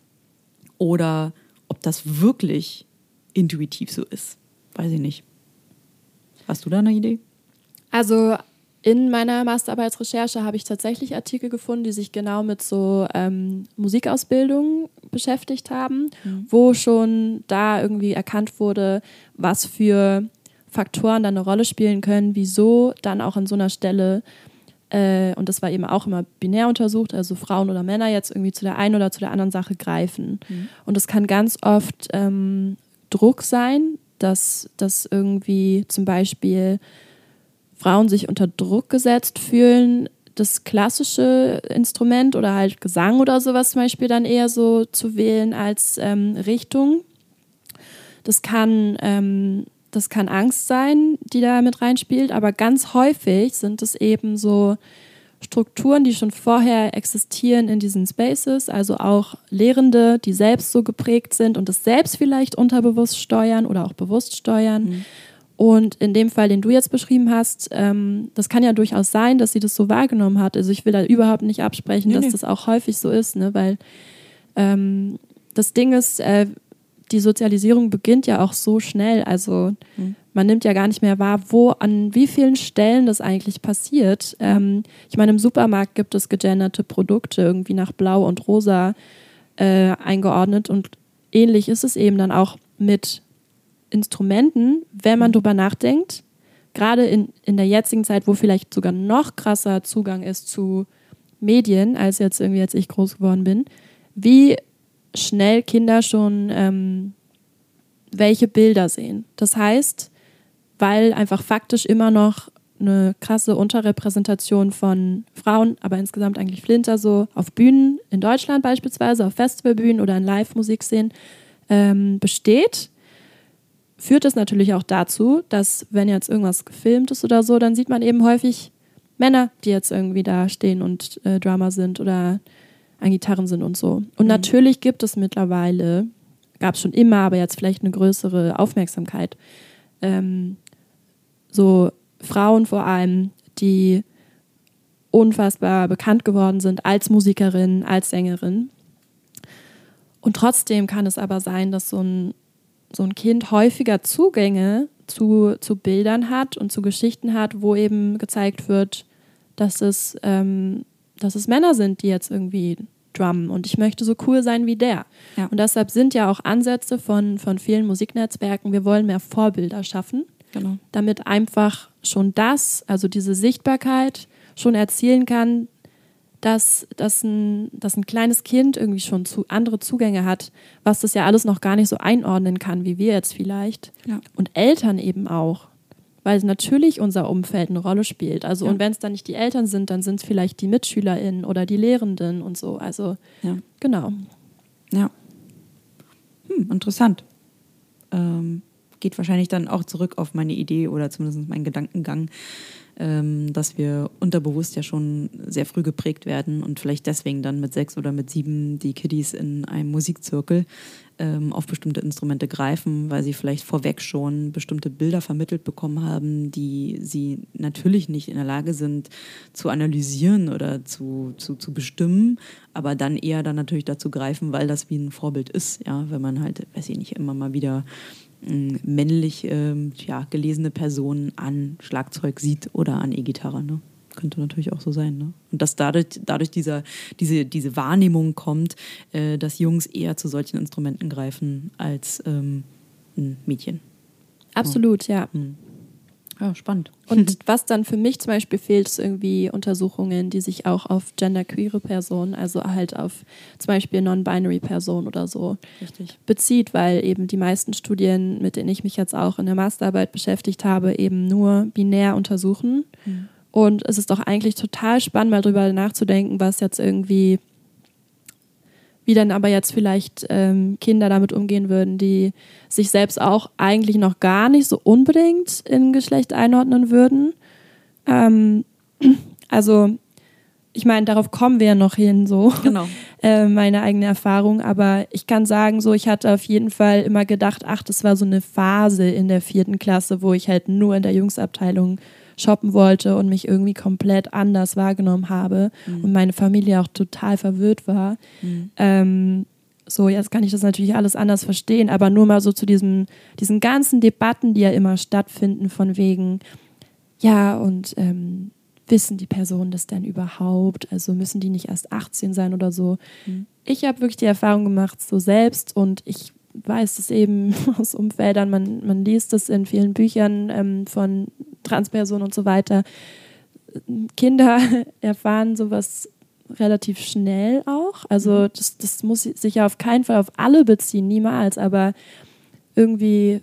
oder ob das wirklich intuitiv so ist. Weiß ich nicht. Hast du da eine Idee? Also in meiner Masterarbeitsrecherche habe ich tatsächlich Artikel gefunden, die sich genau mit so ähm, Musikausbildung beschäftigt haben, mhm. wo schon da irgendwie erkannt wurde, was für Faktoren dann eine Rolle spielen können, wieso dann auch an so einer Stelle, äh, und das war eben auch immer binär untersucht, also Frauen oder Männer jetzt irgendwie zu der einen oder zu der anderen Sache greifen. Mhm. Und es kann ganz oft ähm, Druck sein, dass, dass irgendwie zum Beispiel Frauen sich unter Druck gesetzt fühlen, das klassische Instrument oder halt Gesang oder sowas zum Beispiel dann eher so zu wählen als ähm, Richtung. Das kann ähm, das kann Angst sein, die da mit reinspielt, aber ganz häufig sind es eben so Strukturen, die schon vorher existieren in diesen Spaces, also auch Lehrende, die selbst so geprägt sind und es selbst vielleicht unterbewusst steuern oder auch bewusst steuern. Mhm. Und in dem Fall, den du jetzt beschrieben hast, ähm, das kann ja durchaus sein, dass sie das so wahrgenommen hat. Also ich will da überhaupt nicht absprechen, nee, dass nee. das auch häufig so ist, ne? weil ähm, das Ding ist, äh, die Sozialisierung beginnt ja auch so schnell. Also mhm. man nimmt ja gar nicht mehr wahr, wo, an wie vielen Stellen das eigentlich passiert. Ähm, ich meine, im Supermarkt gibt es gegenderte Produkte irgendwie nach Blau und Rosa äh, eingeordnet und ähnlich ist es eben dann auch mit Instrumenten, wenn man mhm. drüber nachdenkt. Gerade in, in der jetzigen Zeit, wo vielleicht sogar noch krasser Zugang ist zu Medien, als jetzt irgendwie, als ich groß geworden bin, wie schnell Kinder schon ähm, welche Bilder sehen. Das heißt, weil einfach faktisch immer noch eine krasse Unterrepräsentation von Frauen, aber insgesamt eigentlich Flinter so auf Bühnen in Deutschland beispielsweise, auf Festivalbühnen oder in Live-Musikszenen ähm, besteht, führt es natürlich auch dazu, dass wenn jetzt irgendwas gefilmt ist oder so, dann sieht man eben häufig Männer, die jetzt irgendwie da stehen und äh, Drama sind oder an Gitarren sind und so. Und mhm. natürlich gibt es mittlerweile, gab es schon immer, aber jetzt vielleicht eine größere Aufmerksamkeit, ähm, so Frauen vor allem, die unfassbar bekannt geworden sind als Musikerin, als Sängerin. Und trotzdem kann es aber sein, dass so ein, so ein Kind häufiger Zugänge zu, zu Bildern hat und zu Geschichten hat, wo eben gezeigt wird, dass es, ähm, dass es Männer sind, die jetzt irgendwie drummen und ich möchte so cool sein wie der. Ja. Und deshalb sind ja auch Ansätze von, von vielen Musiknetzwerken, wir wollen mehr Vorbilder schaffen, genau. damit einfach schon das, also diese Sichtbarkeit schon erzielen kann, dass, dass, ein, dass ein kleines Kind irgendwie schon zu, andere Zugänge hat, was das ja alles noch gar nicht so einordnen kann, wie wir jetzt vielleicht. Ja. Und Eltern eben auch weil natürlich unser Umfeld eine Rolle spielt. Also, ja. und wenn es dann nicht die Eltern sind, dann sind es vielleicht die MitschülerInnen oder die Lehrenden und so. Also, ja. genau. Ja. Hm, interessant. Ähm, geht wahrscheinlich dann auch zurück auf meine Idee oder zumindest meinen Gedankengang, ähm, dass wir unterbewusst ja schon sehr früh geprägt werden und vielleicht deswegen dann mit sechs oder mit sieben die Kiddies in einem Musikzirkel ähm, auf bestimmte Instrumente greifen, weil sie vielleicht vorweg schon bestimmte Bilder vermittelt bekommen haben, die sie natürlich nicht in der Lage sind zu analysieren oder zu, zu, zu bestimmen, aber dann eher dann natürlich dazu greifen, weil das wie ein Vorbild ist, ja, wenn man halt, weiß ich nicht, immer mal wieder männlich ähm, ja, gelesene Personen an Schlagzeug sieht oder an E-Gitarre. Ne? Könnte natürlich auch so sein. Ne? Und dass dadurch, dadurch dieser, diese, diese Wahrnehmung kommt, äh, dass Jungs eher zu solchen Instrumenten greifen als ähm, ein Mädchen. Absolut, ja. ja. Hm. Ja, spannend. Und was dann für mich zum Beispiel fehlt, ist irgendwie Untersuchungen, die sich auch auf genderqueere Personen, also halt auf zum Beispiel non-binary Personen oder so Richtig. bezieht, weil eben die meisten Studien, mit denen ich mich jetzt auch in der Masterarbeit beschäftigt habe, eben nur binär untersuchen. Mhm. Und es ist doch eigentlich total spannend, mal drüber nachzudenken, was jetzt irgendwie wie dann aber jetzt vielleicht ähm, Kinder damit umgehen würden, die sich selbst auch eigentlich noch gar nicht so unbedingt in Geschlecht einordnen würden. Ähm, also ich meine, darauf kommen wir ja noch hin, so genau. äh, meine eigene Erfahrung. Aber ich kann sagen, so ich hatte auf jeden Fall immer gedacht, ach, das war so eine Phase in der vierten Klasse, wo ich halt nur in der Jungsabteilung shoppen wollte und mich irgendwie komplett anders wahrgenommen habe mhm. und meine Familie auch total verwirrt war. Mhm. Ähm, so, jetzt kann ich das natürlich alles anders verstehen, aber nur mal so zu diesem, diesen ganzen Debatten, die ja immer stattfinden, von wegen, ja, und ähm, wissen die Personen das denn überhaupt? Also müssen die nicht erst 18 sein oder so? Mhm. Ich habe wirklich die Erfahrung gemacht, so selbst und ich weiß es eben aus Umfeldern, man, man liest es in vielen Büchern ähm, von Transpersonen und so weiter. Kinder erfahren sowas relativ schnell auch. Also mhm. das, das muss sich ja auf keinen Fall auf alle beziehen, niemals, aber irgendwie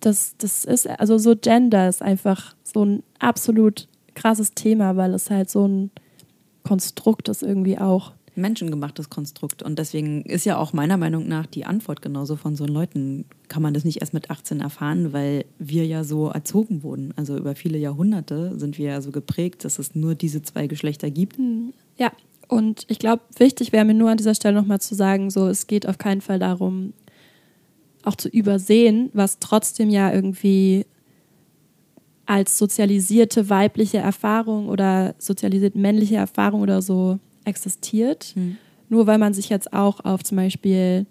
das, das ist, also so Gender ist einfach so ein absolut krasses Thema, weil es halt so ein Konstrukt ist irgendwie auch. Menschengemachtes Konstrukt. Und deswegen ist ja auch meiner Meinung nach die Antwort genauso von so Leuten. Kann man das nicht erst mit 18 erfahren, weil wir ja so erzogen wurden. Also über viele Jahrhunderte sind wir ja so geprägt, dass es nur diese zwei Geschlechter gibt. Hm, ja, und ich glaube, wichtig wäre mir nur an dieser Stelle nochmal zu sagen, so es geht auf keinen Fall darum, auch zu übersehen, was trotzdem ja irgendwie als sozialisierte weibliche Erfahrung oder sozialisiert männliche Erfahrung oder so existiert. Mhm. Nur weil man sich jetzt auch auf zum Beispiel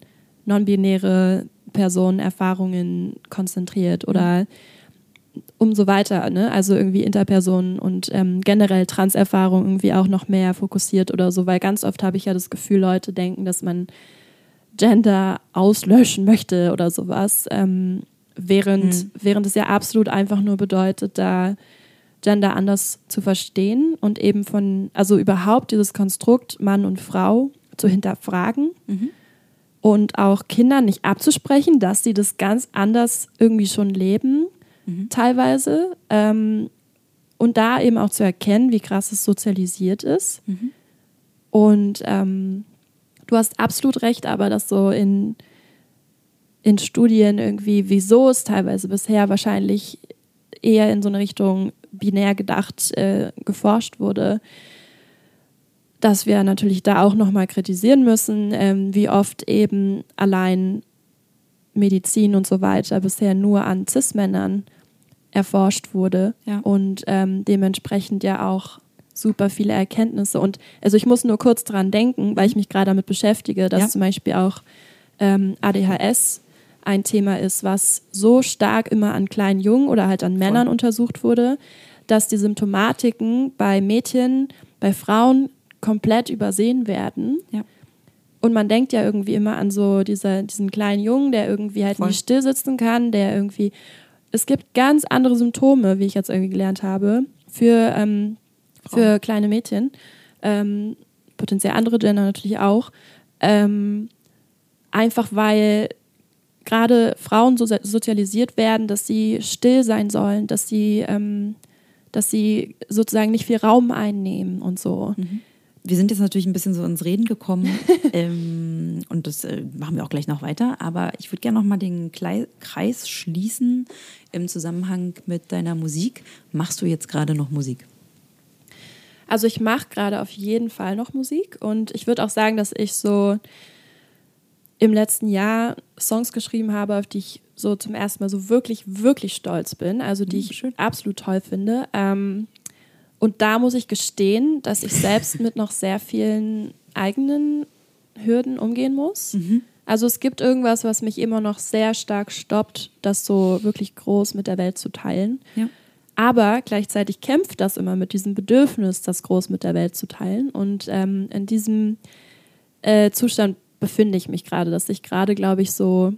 non-binäre Personenerfahrungen konzentriert oder mhm. um so weiter, ne? also irgendwie Interpersonen und ähm, generell Transerfahrung irgendwie auch noch mehr fokussiert oder so, weil ganz oft habe ich ja das Gefühl, Leute denken, dass man Gender auslöschen möchte oder sowas. Ähm, während, mhm. während es ja absolut einfach nur bedeutet, da Gender anders zu verstehen und eben von, also überhaupt dieses Konstrukt Mann und Frau zu hinterfragen mhm. und auch Kindern nicht abzusprechen, dass sie das ganz anders irgendwie schon leben, mhm. teilweise. Ähm, und da eben auch zu erkennen, wie krass es sozialisiert ist. Mhm. Und ähm, du hast absolut recht, aber dass so in in Studien irgendwie, wieso es teilweise bisher wahrscheinlich eher in so eine Richtung binär gedacht äh, geforscht wurde, dass wir natürlich da auch nochmal kritisieren müssen, ähm, wie oft eben allein Medizin und so weiter bisher nur an Cis-Männern erforscht wurde ja. und ähm, dementsprechend ja auch super viele Erkenntnisse. Und also ich muss nur kurz dran denken, weil ich mich gerade damit beschäftige, dass ja. zum Beispiel auch ähm, ADHS ein Thema ist, was so stark immer an kleinen Jungen oder halt an Männern Voll. untersucht wurde, dass die Symptomatiken bei Mädchen, bei Frauen komplett übersehen werden. Ja. Und man denkt ja irgendwie immer an so diese, diesen kleinen Jungen, der irgendwie halt Voll. nicht still sitzen kann, der irgendwie. Es gibt ganz andere Symptome, wie ich jetzt irgendwie gelernt habe, für, ähm, für kleine Mädchen. Ähm, potenziell andere Gender natürlich auch. Ähm, einfach weil gerade Frauen so sozialisiert werden, dass sie still sein sollen, dass sie, ähm, dass sie sozusagen nicht viel Raum einnehmen und so. Mhm. Wir sind jetzt natürlich ein bisschen so ins Reden gekommen ähm, und das äh, machen wir auch gleich noch weiter. Aber ich würde gerne noch mal den Klei Kreis schließen im Zusammenhang mit deiner Musik. Machst du jetzt gerade noch Musik? Also ich mache gerade auf jeden Fall noch Musik und ich würde auch sagen, dass ich so im letzten Jahr Songs geschrieben habe, auf die ich so zum ersten Mal so wirklich, wirklich stolz bin, also die mhm, ich Schön. absolut toll finde. Ähm, und da muss ich gestehen, dass ich selbst mit noch sehr vielen eigenen Hürden umgehen muss. Mhm. Also es gibt irgendwas, was mich immer noch sehr stark stoppt, das so wirklich groß mit der Welt zu teilen. Ja. Aber gleichzeitig kämpft das immer mit diesem Bedürfnis, das groß mit der Welt zu teilen. Und ähm, in diesem äh, Zustand befinde ich mich gerade, dass ich gerade, glaube ich, so,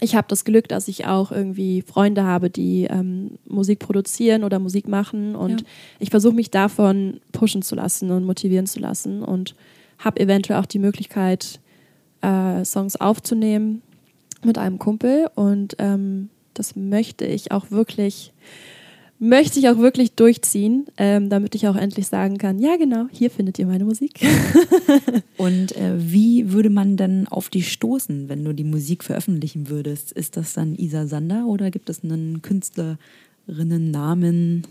ich habe das Glück, dass ich auch irgendwie Freunde habe, die ähm, Musik produzieren oder Musik machen und ja. ich versuche mich davon pushen zu lassen und motivieren zu lassen und habe eventuell auch die Möglichkeit, äh, Songs aufzunehmen mit einem Kumpel und ähm, das möchte ich auch wirklich möchte ich auch wirklich durchziehen, ähm, damit ich auch endlich sagen kann, ja genau, hier findet ihr meine Musik. Und äh, wie würde man dann auf die stoßen, wenn du die Musik veröffentlichen würdest? Ist das dann Isa Sander oder gibt es einen Künstlerinnennamen?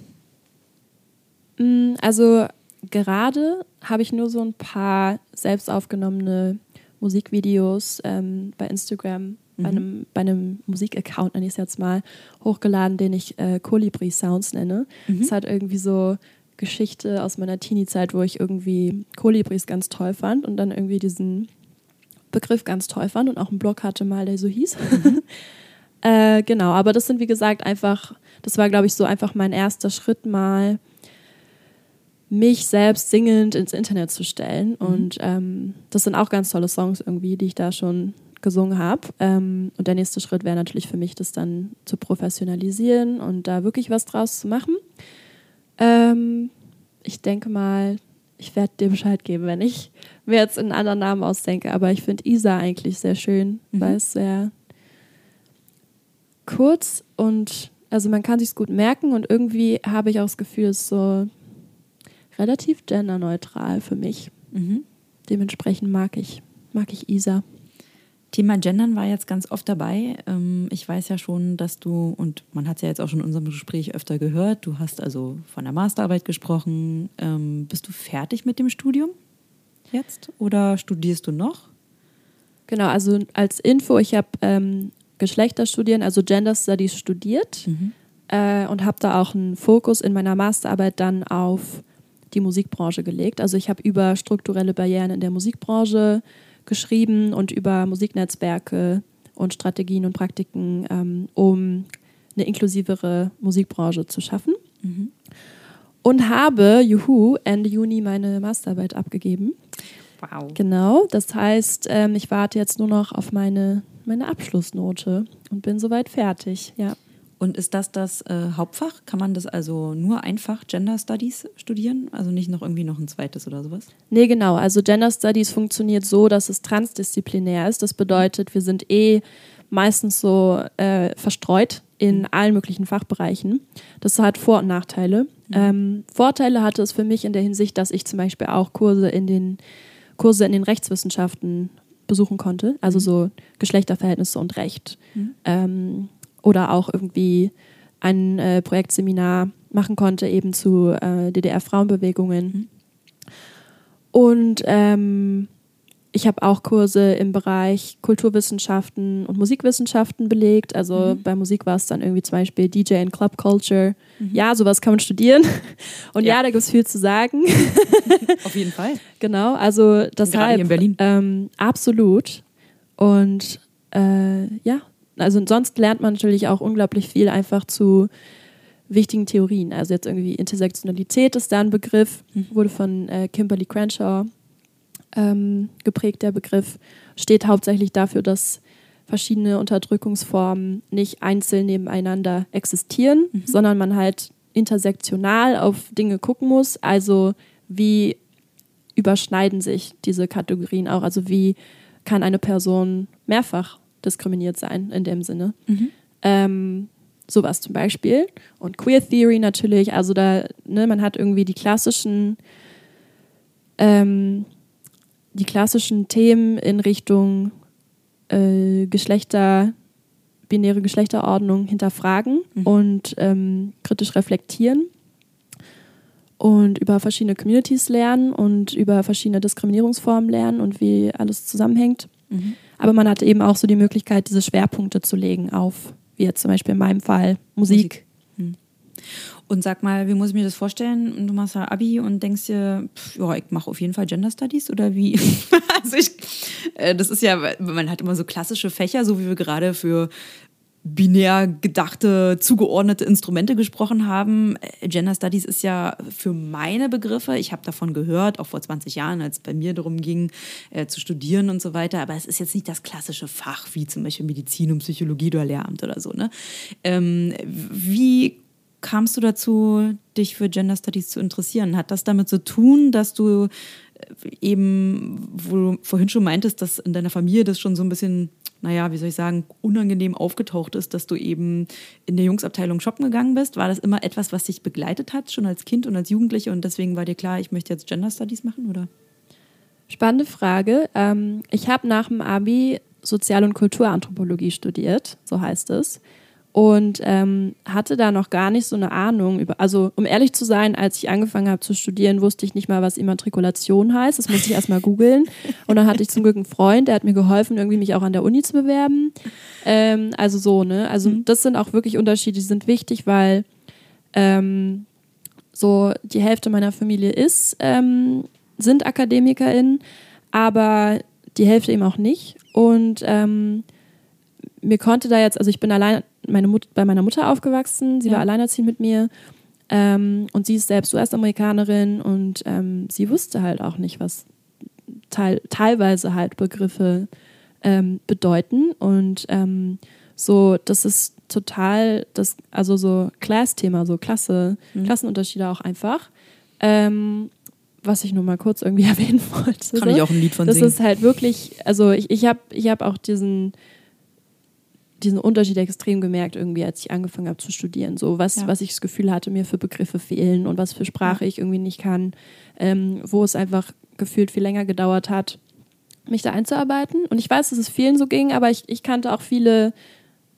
Mm, also gerade habe ich nur so ein paar selbst aufgenommene Musikvideos ähm, bei Instagram mhm. bei einem, bei einem Musikaccount, nenne ich es jetzt mal, hochgeladen, den ich äh, Colibri Sounds nenne. Mhm. Das hat irgendwie so Geschichte aus meiner Teenie-Zeit, wo ich irgendwie Kolibris ganz toll fand und dann irgendwie diesen Begriff ganz toll fand und auch einen Blog hatte mal, der so hieß. Mhm. äh, genau, aber das sind wie gesagt einfach, das war glaube ich so einfach mein erster Schritt mal mich selbst singend ins Internet zu stellen. Mhm. Und ähm, das sind auch ganz tolle Songs irgendwie, die ich da schon gesungen habe. Ähm, und der nächste Schritt wäre natürlich für mich, das dann zu professionalisieren und da wirklich was draus zu machen. Ähm, ich denke mal, ich werde dir Bescheid geben, wenn ich mir jetzt einen anderen Namen ausdenke. Aber ich finde Isa eigentlich sehr schön, mhm. weil es sehr kurz und also man kann sich gut merken und irgendwie habe ich auch das Gefühl, es ist so relativ genderneutral für mich. Mhm. dementsprechend mag ich, mag ich Isa. Thema Gendern war jetzt ganz oft dabei. Ähm, ich weiß ja schon, dass du, und man hat es ja jetzt auch schon in unserem Gespräch öfter gehört, du hast also von der Masterarbeit gesprochen. Ähm, bist du fertig mit dem Studium jetzt oder studierst du noch? Genau, also als Info, ich habe ähm, Geschlechterstudien, also Gender Studies studiert mhm. äh, und habe da auch einen Fokus in meiner Masterarbeit dann auf die Musikbranche gelegt. Also ich habe über strukturelle Barrieren in der Musikbranche geschrieben und über Musiknetzwerke und Strategien und Praktiken, ähm, um eine inklusivere Musikbranche zu schaffen. Mhm. Und habe, juhu, Ende Juni meine Masterarbeit abgegeben. Wow. Genau, das heißt, ähm, ich warte jetzt nur noch auf meine, meine Abschlussnote und bin soweit fertig, ja. Und ist das das äh, Hauptfach? Kann man das also nur einfach Gender Studies studieren? Also nicht noch irgendwie noch ein zweites oder sowas? Nee, genau. Also Gender Studies funktioniert so, dass es transdisziplinär ist. Das bedeutet, wir sind eh meistens so äh, verstreut in mhm. allen möglichen Fachbereichen. Das hat Vor- und Nachteile. Mhm. Ähm, Vorteile hatte es für mich in der Hinsicht, dass ich zum Beispiel auch Kurse in den Kurse in den Rechtswissenschaften besuchen konnte, also mhm. so Geschlechterverhältnisse und Recht. Mhm. Ähm, oder auch irgendwie ein äh, Projektseminar machen konnte, eben zu äh, DDR-Frauenbewegungen. Mhm. Und ähm, ich habe auch Kurse im Bereich Kulturwissenschaften und Musikwissenschaften belegt. Also mhm. bei Musik war es dann irgendwie zum Beispiel DJ and Club Culture. Mhm. Ja, sowas kann man studieren. Und ja, ja da gibt es viel zu sagen. Auf jeden Fall. Genau, also deshalb. Gerade hier in Berlin. Ähm, absolut. Und äh, ja, also sonst lernt man natürlich auch unglaublich viel einfach zu wichtigen Theorien. Also jetzt irgendwie Intersektionalität ist da ein Begriff, mhm. wurde von äh, Kimberly Crenshaw ähm, geprägt, der Begriff, steht hauptsächlich dafür, dass verschiedene Unterdrückungsformen nicht einzeln nebeneinander existieren, mhm. sondern man halt intersektional auf Dinge gucken muss. Also wie überschneiden sich diese Kategorien auch? Also wie kann eine Person mehrfach diskriminiert sein in dem Sinne. Mhm. Ähm, sowas zum Beispiel. Und Queer Theory natürlich, also da, ne, man hat irgendwie die klassischen, ähm, die klassischen Themen in Richtung äh, Geschlechter, binäre Geschlechterordnung hinterfragen mhm. und ähm, kritisch reflektieren und über verschiedene Communities lernen und über verschiedene Diskriminierungsformen lernen und wie alles zusammenhängt. Mhm. Aber man hat eben auch so die Möglichkeit, diese Schwerpunkte zu legen auf, wie jetzt zum Beispiel in meinem Fall, Musik. Musik. Hm. Und sag mal, wie muss ich mir das vorstellen? Du machst ja Abi und denkst dir, ja, ich mache auf jeden Fall Gender Studies oder wie? also ich, äh, das ist ja, man hat immer so klassische Fächer, so wie wir gerade für binär gedachte, zugeordnete Instrumente gesprochen haben. Gender Studies ist ja für meine Begriffe, ich habe davon gehört, auch vor 20 Jahren, als es bei mir darum ging, äh, zu studieren und so weiter, aber es ist jetzt nicht das klassische Fach, wie zum Beispiel Medizin und Psychologie oder Lehramt oder so. Ne? Ähm, wie kamst du dazu, dich für Gender Studies zu interessieren? Hat das damit zu tun, dass du äh, eben, wo du vorhin schon meintest, dass in deiner Familie das schon so ein bisschen naja, wie soll ich sagen, unangenehm aufgetaucht ist, dass du eben in der Jungsabteilung shoppen gegangen bist? War das immer etwas, was dich begleitet hat, schon als Kind und als Jugendliche und deswegen war dir klar, ich möchte jetzt Gender Studies machen, oder? Spannende Frage. Ähm, ich habe nach dem Abi Sozial- und Kulturanthropologie studiert, so heißt es und ähm, hatte da noch gar nicht so eine Ahnung über. Also, um ehrlich zu sein, als ich angefangen habe zu studieren, wusste ich nicht mal, was Immatrikulation heißt. Das musste ich erst mal googeln. Und dann hatte ich zum Glück einen Freund, der hat mir geholfen, irgendwie mich auch an der Uni zu bewerben. Ähm, also so, ne? Also, mhm. das sind auch wirklich Unterschiede, die sind wichtig, weil ähm, so die Hälfte meiner Familie ist, ähm, sind AkademikerInnen, aber die Hälfte eben auch nicht. Und ähm, mir konnte da jetzt, also ich bin allein meine Mut bei meiner Mutter aufgewachsen. Sie ja. war alleinerziehend mit mir. Ähm, und sie ist selbst US-Amerikanerin und ähm, sie wusste halt auch nicht, was teil teilweise halt Begriffe ähm, bedeuten. Und ähm, so, das ist total das, also so Class-Thema, so Klasse, mhm. Klassenunterschiede auch einfach. Ähm, was ich nur mal kurz irgendwie erwähnen wollte. Kann so. ich auch ein Lied von das singen. Das ist halt wirklich, also ich, ich habe ich hab auch diesen diesen Unterschied extrem gemerkt, irgendwie, als ich angefangen habe zu studieren. So, was, ja. was ich das Gefühl hatte, mir für Begriffe fehlen und was für Sprache ich irgendwie nicht kann, ähm, wo es einfach gefühlt viel länger gedauert hat, mich da einzuarbeiten. Und ich weiß, dass es vielen so ging, aber ich, ich kannte auch viele,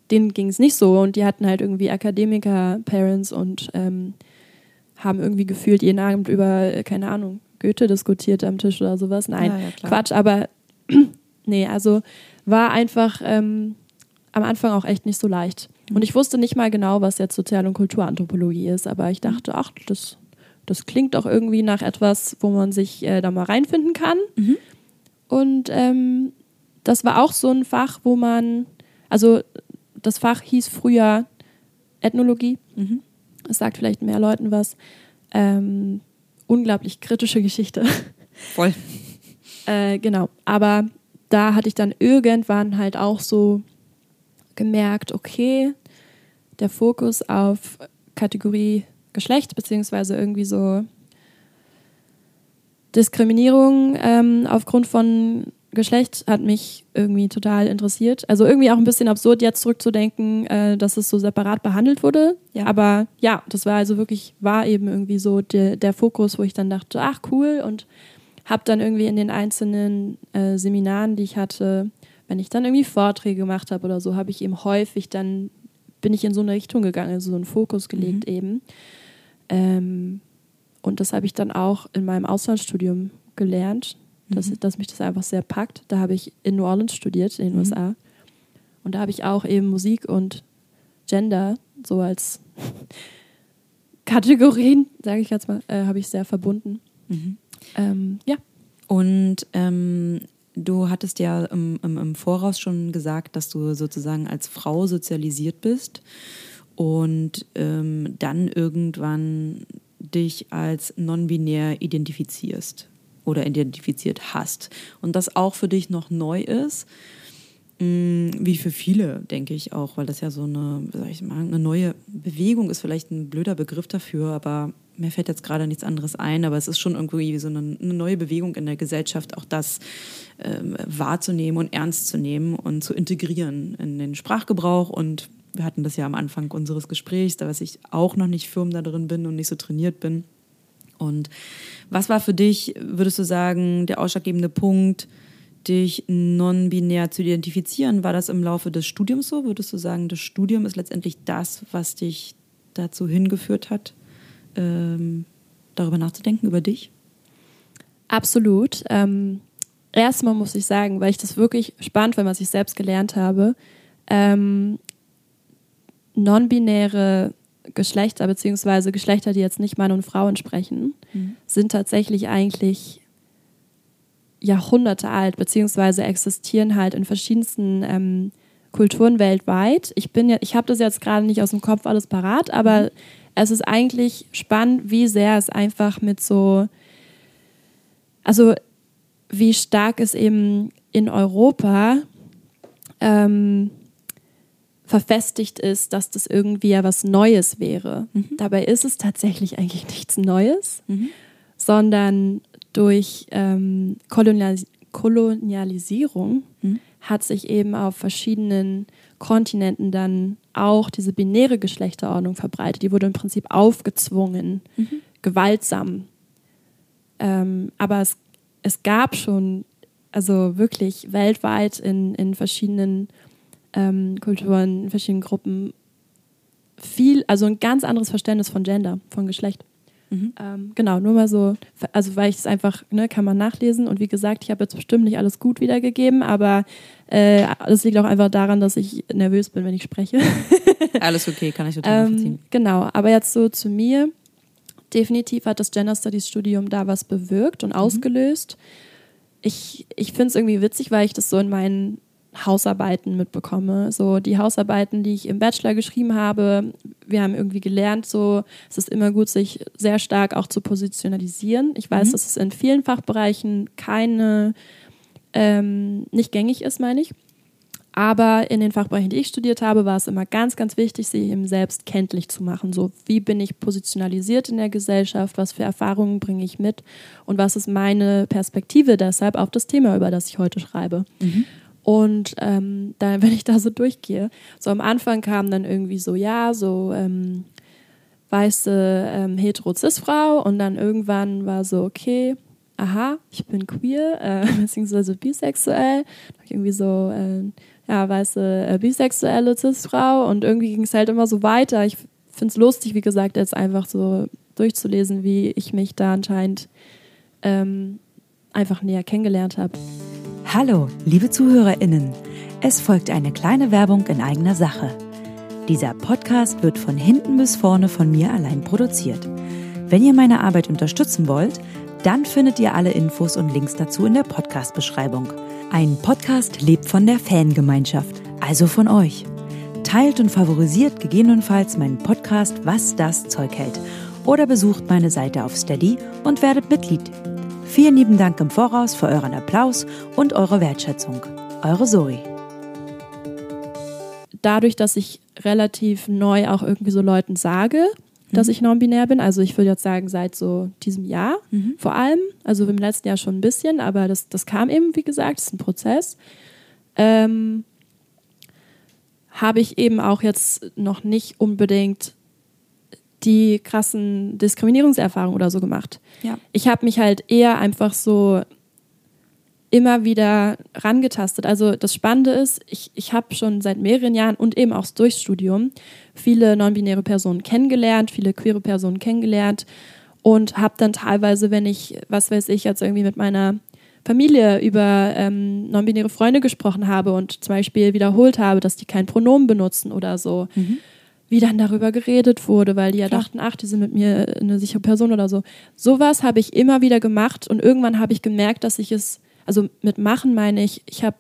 denen ging es nicht so und die hatten halt irgendwie Akademiker-Parents und ähm, haben irgendwie gefühlt jeden Abend über, keine Ahnung, Goethe diskutiert am Tisch oder sowas. Nein, ja, ja, Quatsch, aber nee, also war einfach ähm, am Anfang auch echt nicht so leicht. Mhm. Und ich wusste nicht mal genau, was jetzt Sozial- und Kulturanthropologie ist, aber ich dachte, ach, das, das klingt doch irgendwie nach etwas, wo man sich äh, da mal reinfinden kann. Mhm. Und ähm, das war auch so ein Fach, wo man, also das Fach hieß früher Ethnologie. Mhm. Das sagt vielleicht mehr Leuten was. Ähm, unglaublich kritische Geschichte. Voll. äh, genau. Aber da hatte ich dann irgendwann halt auch so gemerkt, okay, der Fokus auf Kategorie Geschlecht, beziehungsweise irgendwie so Diskriminierung ähm, aufgrund von Geschlecht hat mich irgendwie total interessiert. Also irgendwie auch ein bisschen absurd, jetzt zurückzudenken, äh, dass es so separat behandelt wurde. Ja. Aber ja, das war also wirklich, war eben irgendwie so der, der Fokus, wo ich dann dachte, ach cool und habe dann irgendwie in den einzelnen äh, Seminaren, die ich hatte, wenn ich dann irgendwie Vorträge gemacht habe oder so, habe ich eben häufig dann, bin ich in so eine Richtung gegangen, also so einen Fokus gelegt mhm. eben. Ähm, und das habe ich dann auch in meinem Auslandsstudium gelernt, dass, mhm. dass mich das einfach sehr packt. Da habe ich in New Orleans studiert, in den mhm. USA. Und da habe ich auch eben Musik und Gender so als Kategorien, sage ich jetzt mal, äh, habe ich sehr verbunden. Mhm. Ähm, ja. Und ähm, du hattest ja im, im, im, Voraus schon gesagt, dass du sozusagen als Frau sozialisiert bist und ähm, dann irgendwann dich als non-binär identifizierst oder identifiziert hast. Und das auch für dich noch neu ist, mm, wie für viele, denke ich auch, weil das ja so eine, sag ich mal, eine neue Bewegung ist, vielleicht ein blöder Begriff dafür, aber mir fällt jetzt gerade nichts anderes ein, aber es ist schon irgendwie so eine, eine neue Bewegung in der Gesellschaft, auch das ähm, wahrzunehmen und ernst zu nehmen und zu integrieren in den Sprachgebrauch. Und wir hatten das ja am Anfang unseres Gesprächs, da was ich auch noch nicht firm da drin bin und nicht so trainiert bin. Und was war für dich, würdest du sagen, der ausschlaggebende Punkt, dich non-binär zu identifizieren? War das im Laufe des Studiums so? Würdest du sagen, das Studium ist letztendlich das, was dich dazu hingeführt hat, ähm, darüber nachzudenken, über dich? Absolut. Ähm, erstmal muss ich sagen, weil ich das wirklich spannend fand, was ich selbst gelernt habe, ähm, non-binäre Geschlechter, beziehungsweise Geschlechter, die jetzt nicht Mann und Frau entsprechen, mhm. sind tatsächlich eigentlich Jahrhunderte alt, beziehungsweise existieren halt in verschiedensten ähm, Kulturen weltweit. Ich bin ja, ich habe das jetzt gerade nicht aus dem Kopf alles parat, aber mhm. Es ist eigentlich spannend, wie sehr es einfach mit so, also wie stark es eben in Europa ähm, verfestigt ist, dass das irgendwie ja was Neues wäre. Mhm. Dabei ist es tatsächlich eigentlich nichts Neues, mhm. sondern durch ähm, Kolonialis Kolonialisierung mhm. hat sich eben auf verschiedenen Kontinenten dann auch diese binäre Geschlechterordnung verbreitet. Die wurde im Prinzip aufgezwungen, mhm. gewaltsam. Ähm, aber es, es gab schon, also wirklich weltweit in, in verschiedenen ähm, Kulturen, in verschiedenen Gruppen viel, also ein ganz anderes Verständnis von Gender, von Geschlecht. Mhm. Ähm, genau, nur mal so, also weil ich es einfach, ne, kann man nachlesen und wie gesagt, ich habe jetzt bestimmt nicht alles gut wiedergegeben, aber äh, das liegt auch einfach daran, dass ich nervös bin, wenn ich spreche. alles okay, kann ich total ähm, Genau, aber jetzt so zu mir. Definitiv hat das Gender Studies Studium da was bewirkt und mhm. ausgelöst. Ich, ich finde es irgendwie witzig, weil ich das so in meinen Hausarbeiten mitbekomme. So die Hausarbeiten, die ich im Bachelor geschrieben habe, wir haben irgendwie gelernt, so es ist immer gut, sich sehr stark auch zu positionalisieren. Ich weiß, mhm. dass es in vielen Fachbereichen keine ähm, nicht gängig ist, meine ich. Aber in den Fachbereichen, die ich studiert habe, war es immer ganz, ganz wichtig, sich eben selbst kenntlich zu machen. So, wie bin ich positionalisiert in der Gesellschaft? Was für Erfahrungen bringe ich mit? Und was ist meine Perspektive deshalb auf das Thema, über das ich heute schreibe? Mhm. Und ähm, dann, wenn ich da so durchgehe, so am Anfang kam dann irgendwie so, ja, so ähm, weiße ähm, hetero-cis-Frau und dann irgendwann war so, okay, aha, ich bin queer, äh, beziehungsweise bisexuell. Da ich irgendwie so, äh, ja, weiße äh, bisexuelle Cis-Frau und irgendwie ging es halt immer so weiter. Ich finde es lustig, wie gesagt, jetzt einfach so durchzulesen, wie ich mich da anscheinend ähm, einfach näher kennengelernt habe. Hallo, liebe ZuhörerInnen. Es folgt eine kleine Werbung in eigener Sache. Dieser Podcast wird von hinten bis vorne von mir allein produziert. Wenn ihr meine Arbeit unterstützen wollt, dann findet ihr alle Infos und Links dazu in der Podcast-Beschreibung. Ein Podcast lebt von der Fangemeinschaft, also von euch. Teilt und favorisiert gegebenenfalls meinen Podcast Was das Zeug hält oder besucht meine Seite auf Steady und werdet Mitglied. Vielen lieben Dank im Voraus für euren Applaus und eure Wertschätzung. Eure Zoe. Dadurch, dass ich relativ neu auch irgendwie so Leuten sage, dass mhm. ich non-binär bin. Also ich würde jetzt sagen, seit so diesem Jahr mhm. vor allem. Also im letzten Jahr schon ein bisschen, aber das, das kam eben, wie gesagt, ist ein Prozess. Ähm, habe ich eben auch jetzt noch nicht unbedingt die krassen Diskriminierungserfahrungen oder so gemacht. Ja. Ich habe mich halt eher einfach so immer wieder rangetastet. Also das Spannende ist, ich, ich habe schon seit mehreren Jahren und eben auch durchs Studium viele non-binäre Personen kennengelernt, viele queere Personen kennengelernt und habe dann teilweise, wenn ich, was weiß ich, jetzt irgendwie mit meiner Familie über ähm, non-binäre Freunde gesprochen habe und zum Beispiel wiederholt habe, dass die kein Pronomen benutzen oder so, mhm. wie dann darüber geredet wurde, weil die ja Klar. dachten, ach, die sind mit mir eine sichere Person oder so. Sowas habe ich immer wieder gemacht und irgendwann habe ich gemerkt, dass ich es also mit machen meine ich, ich habe,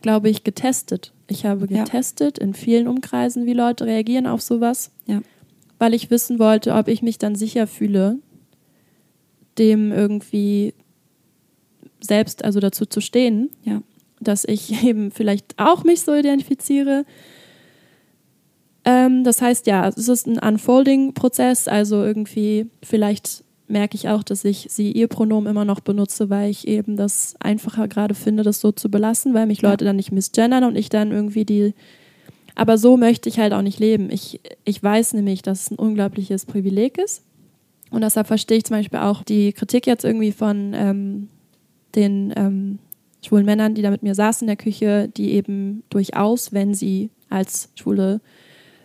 glaube ich, getestet. Ich habe getestet ja. in vielen Umkreisen, wie Leute reagieren auf sowas, ja. weil ich wissen wollte, ob ich mich dann sicher fühle, dem irgendwie selbst, also dazu zu stehen, ja. dass ich eben vielleicht auch mich so identifiziere. Ähm, das heißt, ja, es ist ein Unfolding-Prozess, also irgendwie vielleicht merke ich auch, dass ich sie ihr Pronomen immer noch benutze, weil ich eben das einfacher gerade finde, das so zu belassen, weil mich Leute dann nicht misgendern und ich dann irgendwie die. Aber so möchte ich halt auch nicht leben. Ich, ich weiß nämlich, dass es ein unglaubliches Privileg ist. Und deshalb verstehe ich zum Beispiel auch die Kritik jetzt irgendwie von ähm, den ähm, schwulen Männern, die da mit mir saßen in der Küche, die eben durchaus, wenn sie als schwule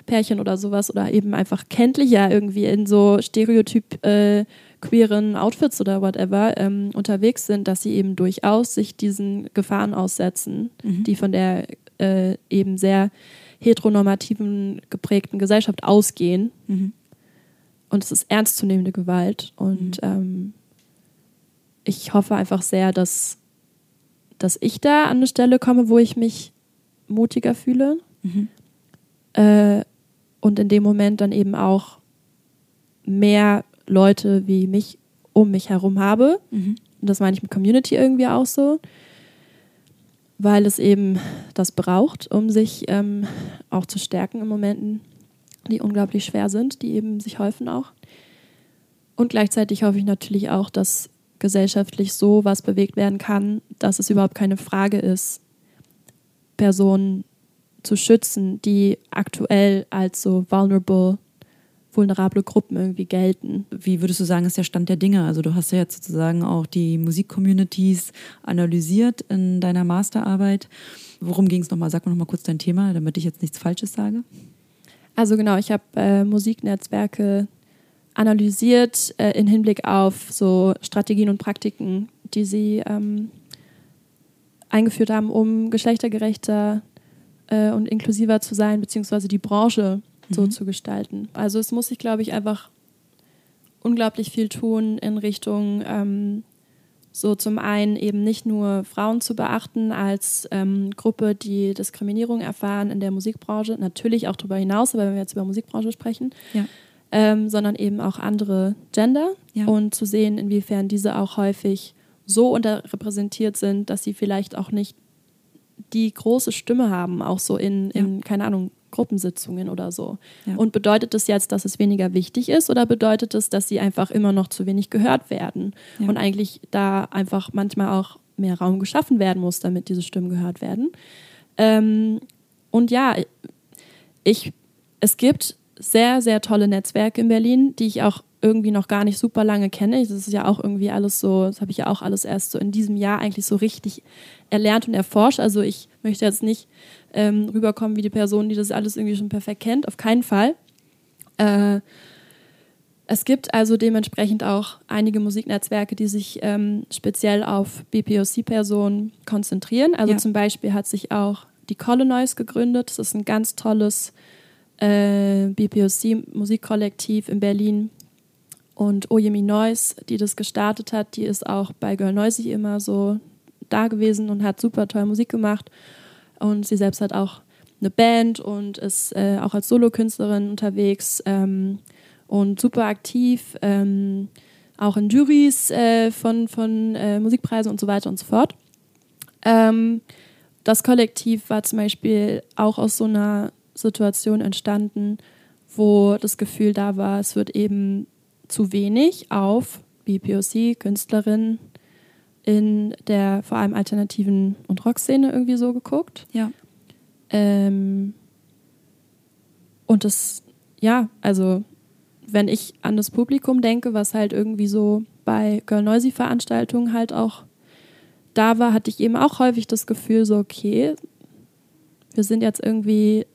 Pärchen oder sowas oder eben einfach kenntlicher irgendwie in so Stereotyp äh, queeren Outfits oder whatever ähm, unterwegs sind, dass sie eben durchaus sich diesen Gefahren aussetzen, mhm. die von der äh, eben sehr heteronormativen geprägten Gesellschaft ausgehen. Mhm. Und es ist ernstzunehmende Gewalt. Und mhm. ähm, ich hoffe einfach sehr, dass, dass ich da an eine Stelle komme, wo ich mich mutiger fühle. Mhm. Äh, und in dem Moment dann eben auch mehr Leute wie mich um mich herum habe. Mhm. Und das meine ich mit Community irgendwie auch so, weil es eben das braucht, um sich ähm, auch zu stärken in Momenten, die unglaublich schwer sind, die eben sich häufen auch. Und gleichzeitig hoffe ich natürlich auch, dass gesellschaftlich so was bewegt werden kann, dass es überhaupt keine Frage ist, Personen zu schützen, die aktuell als so vulnerable vulnerable Gruppen irgendwie gelten. Wie würdest du sagen, ist der Stand der Dinge? Also du hast ja jetzt sozusagen auch die Musikcommunities analysiert in deiner Masterarbeit. Worum ging es nochmal? Sag mir nochmal kurz dein Thema, damit ich jetzt nichts Falsches sage. Also genau, ich habe äh, Musiknetzwerke analysiert äh, in Hinblick auf so Strategien und Praktiken, die sie ähm, eingeführt haben, um geschlechtergerechter äh, und inklusiver zu sein, beziehungsweise die Branche so mhm. zu gestalten. Also es muss sich, glaube ich, einfach unglaublich viel tun in Richtung ähm, so zum einen eben nicht nur Frauen zu beachten als ähm, Gruppe, die Diskriminierung erfahren in der Musikbranche, natürlich auch darüber hinaus, aber wenn wir jetzt über Musikbranche sprechen, ja. ähm, sondern eben auch andere Gender ja. und zu sehen, inwiefern diese auch häufig so unterrepräsentiert sind, dass sie vielleicht auch nicht die große Stimme haben, auch so in, in ja. keine Ahnung, Gruppensitzungen oder so. Ja. Und bedeutet das jetzt, dass es weniger wichtig ist oder bedeutet es, dass sie einfach immer noch zu wenig gehört werden ja. und eigentlich da einfach manchmal auch mehr Raum geschaffen werden muss, damit diese Stimmen gehört werden? Ähm, und ja, ich, es gibt sehr, sehr tolle Netzwerke in Berlin, die ich auch irgendwie noch gar nicht super lange kenne. Das ist ja auch irgendwie alles so, das habe ich ja auch alles erst so in diesem Jahr eigentlich so richtig erlernt und erforscht. Also ich möchte jetzt nicht ähm, rüberkommen wie die Person, die das alles irgendwie schon perfekt kennt, auf keinen Fall. Äh, es gibt also dementsprechend auch einige Musiknetzwerke, die sich ähm, speziell auf BPOC-Personen konzentrieren. Also ja. zum Beispiel hat sich auch die Colonize gegründet. Das ist ein ganz tolles äh, BPOC-Musikkollektiv in Berlin. Und Oyemi Noise, die das gestartet hat, die ist auch bei Girl Noisy immer so da gewesen und hat super toll Musik gemacht. Und sie selbst hat auch eine Band und ist äh, auch als Solokünstlerin unterwegs. Ähm, und super aktiv, ähm, auch in Juries äh, von, von äh, Musikpreisen und so weiter und so fort. Ähm, das Kollektiv war zum Beispiel auch aus so einer Situation entstanden, wo das Gefühl da war, es wird eben zu wenig auf BPOC, Künstlerinnen in der vor allem alternativen und Rockszene irgendwie so geguckt. Ja. Ähm, und das, ja, also wenn ich an das Publikum denke, was halt irgendwie so bei Girl Noisy Veranstaltungen halt auch da war, hatte ich eben auch häufig das Gefühl, so, okay, wir sind jetzt irgendwie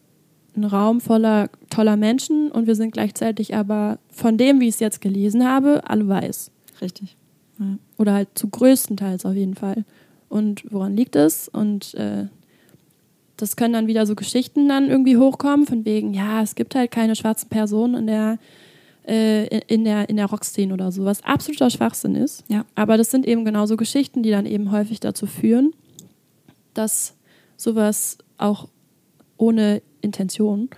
ein Raum voller toller Menschen und wir sind gleichzeitig aber von dem, wie ich es jetzt gelesen habe, alle weiß. Richtig. Ja. Oder halt zu größtenteils auf jeden Fall. Und woran liegt es? Und äh, das können dann wieder so Geschichten dann irgendwie hochkommen, von wegen, ja, es gibt halt keine schwarzen Personen in der äh, in der, in der Rockszene oder so, was absoluter Schwachsinn ist. Ja. Aber das sind eben genauso Geschichten, die dann eben häufig dazu führen, dass sowas auch ohne Intention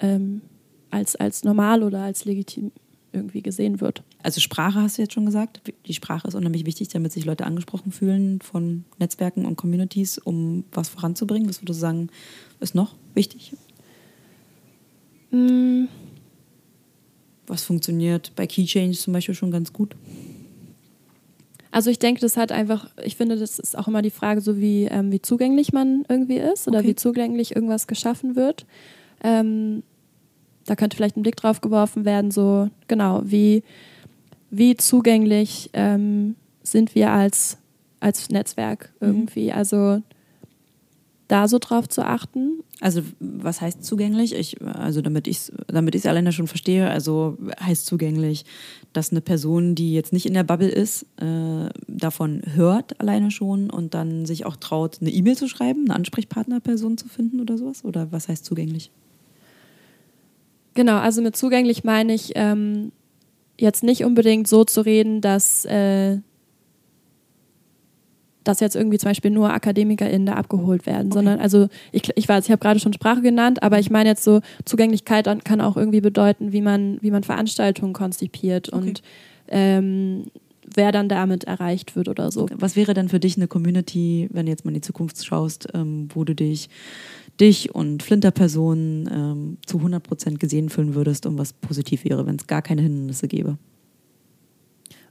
ähm, als, als normal oder als legitim irgendwie gesehen wird. Also Sprache hast du jetzt schon gesagt. Die Sprache ist unheimlich wichtig, damit sich Leute angesprochen fühlen von Netzwerken und Communities, um was voranzubringen. Was würdest du sagen, ist noch wichtig? Mm, was funktioniert bei Key Change zum Beispiel schon ganz gut? Also ich denke, das hat einfach, ich finde, das ist auch immer die Frage, so wie, ähm, wie zugänglich man irgendwie ist oder okay. wie zugänglich irgendwas geschaffen wird. Ähm, da könnte vielleicht ein Blick drauf geworfen werden, so genau, wie, wie zugänglich ähm, sind wir als, als Netzwerk mhm. irgendwie. Mhm. Also da so drauf zu achten. Also was heißt zugänglich? Ich, also damit ich es damit ich's alleine schon verstehe, also heißt zugänglich, dass eine Person, die jetzt nicht in der Bubble ist, äh, davon hört alleine schon und dann sich auch traut, eine E-Mail zu schreiben, eine Ansprechpartnerperson zu finden oder sowas? Oder was heißt zugänglich? Genau, also mit zugänglich meine ich ähm, jetzt nicht unbedingt so zu reden, dass äh, dass jetzt irgendwie zum Beispiel nur AkademikerInnen da abgeholt werden, okay. sondern also ich, ich weiß, ich habe gerade schon Sprache genannt, aber ich meine jetzt so Zugänglichkeit kann auch irgendwie bedeuten, wie man, wie man Veranstaltungen konzipiert okay. und ähm, wer dann damit erreicht wird oder so. Was wäre denn für dich eine Community, wenn du jetzt mal in die Zukunft schaust, ähm, wo du dich, dich und Flinterpersonen ähm, zu 100 Prozent gesehen fühlen würdest und was positiv wäre, wenn es gar keine Hindernisse gäbe?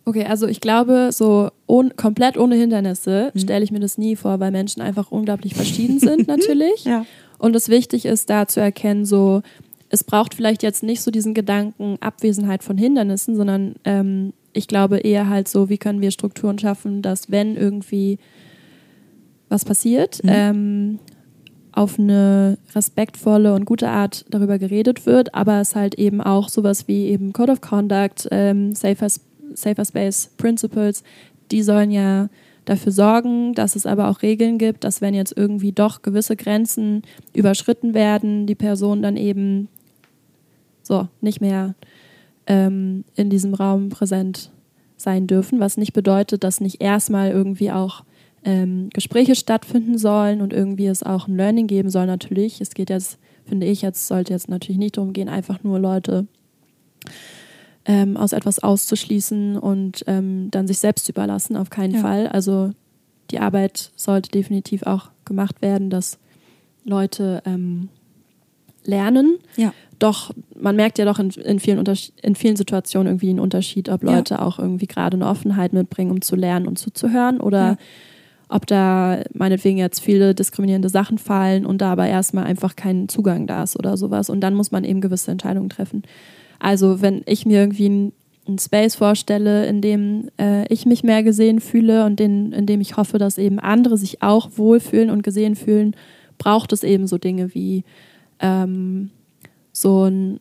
Okay, also ich glaube, so ohne, komplett ohne Hindernisse mhm. stelle ich mir das nie vor, weil Menschen einfach unglaublich verschieden sind natürlich. ja. Und es wichtig ist, da zu erkennen, so es braucht vielleicht jetzt nicht so diesen Gedanken Abwesenheit von Hindernissen, sondern ähm, ich glaube eher halt so, wie können wir Strukturen schaffen, dass wenn irgendwie was passiert, mhm. ähm, auf eine respektvolle und gute Art darüber geredet wird, aber es halt eben auch sowas wie eben Code of Conduct, ähm, Safer Safer Space Principles, die sollen ja dafür sorgen, dass es aber auch Regeln gibt, dass wenn jetzt irgendwie doch gewisse Grenzen überschritten werden, die Personen dann eben so nicht mehr ähm, in diesem Raum präsent sein dürfen, was nicht bedeutet, dass nicht erstmal irgendwie auch ähm, Gespräche stattfinden sollen und irgendwie es auch ein Learning geben soll natürlich. Es geht jetzt, finde ich, jetzt sollte jetzt natürlich nicht darum gehen, einfach nur Leute ähm, aus etwas auszuschließen und ähm, dann sich selbst überlassen, auf keinen ja. Fall. Also die Arbeit sollte definitiv auch gemacht werden, dass Leute ähm, lernen. Ja. Doch man merkt ja doch in, in, vielen in vielen Situationen irgendwie einen Unterschied, ob Leute ja. auch irgendwie gerade eine Offenheit mitbringen, um zu lernen und zuzuhören oder. Ob da meinetwegen jetzt viele diskriminierende Sachen fallen und da aber erstmal einfach kein Zugang da ist oder sowas. Und dann muss man eben gewisse Entscheidungen treffen. Also wenn ich mir irgendwie ein einen Space vorstelle, in dem äh, ich mich mehr gesehen fühle und in, in dem ich hoffe, dass eben andere sich auch wohlfühlen und gesehen fühlen, braucht es eben so Dinge wie ähm, so ein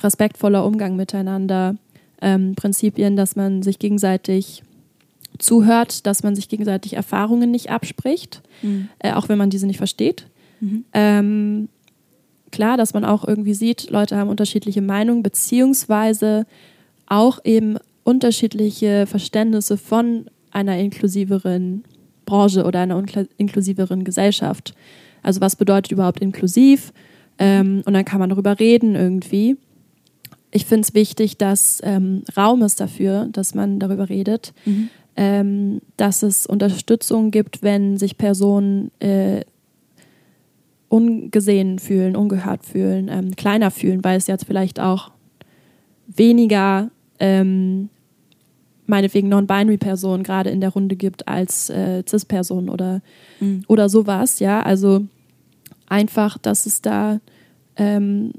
respektvoller Umgang miteinander, ähm, Prinzipien, dass man sich gegenseitig zuhört, dass man sich gegenseitig Erfahrungen nicht abspricht, mhm. äh, auch wenn man diese nicht versteht. Mhm. Ähm, klar, dass man auch irgendwie sieht, Leute haben unterschiedliche Meinungen, beziehungsweise auch eben unterschiedliche Verständnisse von einer inklusiveren Branche oder einer inklusiveren Gesellschaft. Also was bedeutet überhaupt inklusiv? Ähm, und dann kann man darüber reden irgendwie. Ich finde es wichtig, dass ähm, Raum ist dafür, dass man darüber redet, mhm. Ähm, dass es Unterstützung gibt, wenn sich Personen äh, ungesehen fühlen, ungehört fühlen, ähm, kleiner fühlen, weil es jetzt vielleicht auch weniger ähm, meinetwegen Non-Binary-Personen gerade in der Runde gibt als äh, Cis-Personen oder, mhm. oder sowas, ja. Also einfach, dass es da ähm,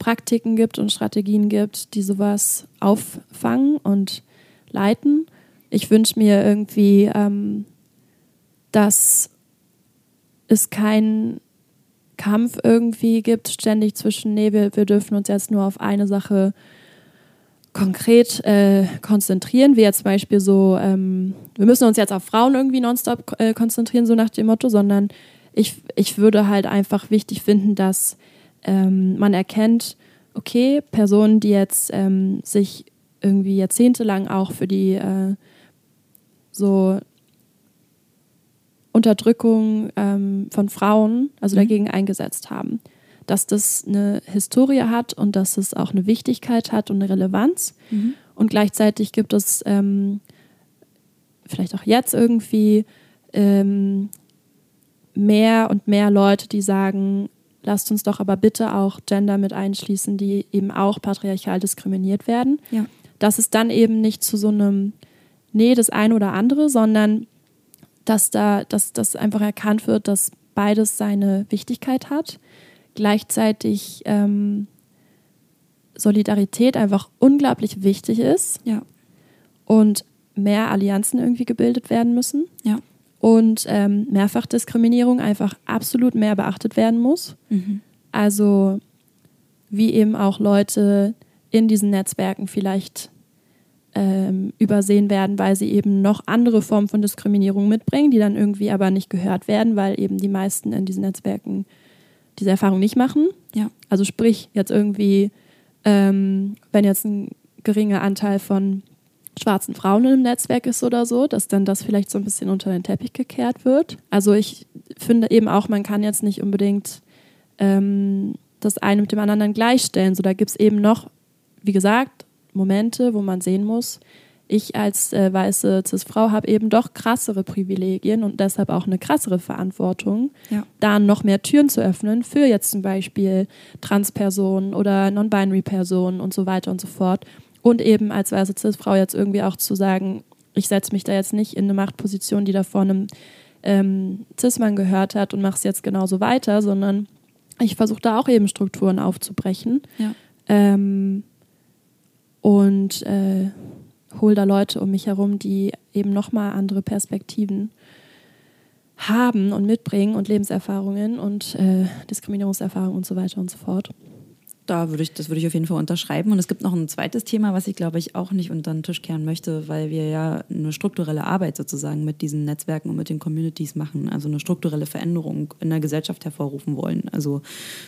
Praktiken gibt und Strategien gibt, die sowas auffangen und leiten. Ich wünsche mir irgendwie, ähm, dass es kein Kampf irgendwie gibt, ständig zwischen, nee, wir, wir dürfen uns jetzt nur auf eine Sache konkret äh, konzentrieren, wie jetzt zum Beispiel so, ähm, wir müssen uns jetzt auf Frauen irgendwie nonstop äh, konzentrieren, so nach dem Motto, sondern ich, ich würde halt einfach wichtig finden, dass ähm, man erkennt, okay, Personen, die jetzt ähm, sich irgendwie jahrzehntelang auch für die äh, so Unterdrückung ähm, von Frauen, also mhm. dagegen eingesetzt haben. Dass das eine Historie hat und dass es auch eine Wichtigkeit hat und eine Relevanz. Mhm. Und gleichzeitig gibt es ähm, vielleicht auch jetzt irgendwie ähm, mehr und mehr Leute, die sagen, lasst uns doch aber bitte auch Gender mit einschließen, die eben auch patriarchal diskriminiert werden. Ja. Dass es dann eben nicht zu so einem, nee, das eine oder andere, sondern dass da, dass das einfach erkannt wird, dass beides seine Wichtigkeit hat. Gleichzeitig ähm, Solidarität einfach unglaublich wichtig ist. Ja. Und mehr Allianzen irgendwie gebildet werden müssen. Ja. Und ähm, Mehrfachdiskriminierung einfach absolut mehr beachtet werden muss. Mhm. Also wie eben auch Leute in diesen Netzwerken vielleicht ähm, übersehen werden, weil sie eben noch andere Formen von Diskriminierung mitbringen, die dann irgendwie aber nicht gehört werden, weil eben die meisten in diesen Netzwerken diese Erfahrung nicht machen. Ja. Also sprich, jetzt irgendwie, ähm, wenn jetzt ein geringer Anteil von schwarzen Frauen im Netzwerk ist oder so, dass dann das vielleicht so ein bisschen unter den Teppich gekehrt wird. Also ich finde eben auch, man kann jetzt nicht unbedingt ähm, das eine mit dem anderen gleichstellen. So, da gibt es eben noch, wie gesagt, Momente, wo man sehen muss, ich als äh, weiße Cis-Frau habe eben doch krassere Privilegien und deshalb auch eine krassere Verantwortung, ja. da noch mehr Türen zu öffnen für jetzt zum Beispiel Transpersonen oder Non-Binary-Personen und so weiter und so fort. Und eben als weiße Cis-Frau jetzt irgendwie auch zu sagen, ich setze mich da jetzt nicht in eine Machtposition, die da vor einem ähm, Cis-Mann gehört hat und mache es jetzt genauso weiter, sondern ich versuche da auch eben Strukturen aufzubrechen. Ja. Ähm, und äh, hole da Leute um mich herum, die eben nochmal andere Perspektiven haben und mitbringen und Lebenserfahrungen und äh, Diskriminierungserfahrungen und so weiter und so fort da würde ich, das würde ich auf jeden Fall unterschreiben. Und es gibt noch ein zweites Thema, was ich glaube ich auch nicht unter den Tisch kehren möchte, weil wir ja eine strukturelle Arbeit sozusagen mit diesen Netzwerken und mit den Communities machen, also eine strukturelle Veränderung in der Gesellschaft hervorrufen wollen, also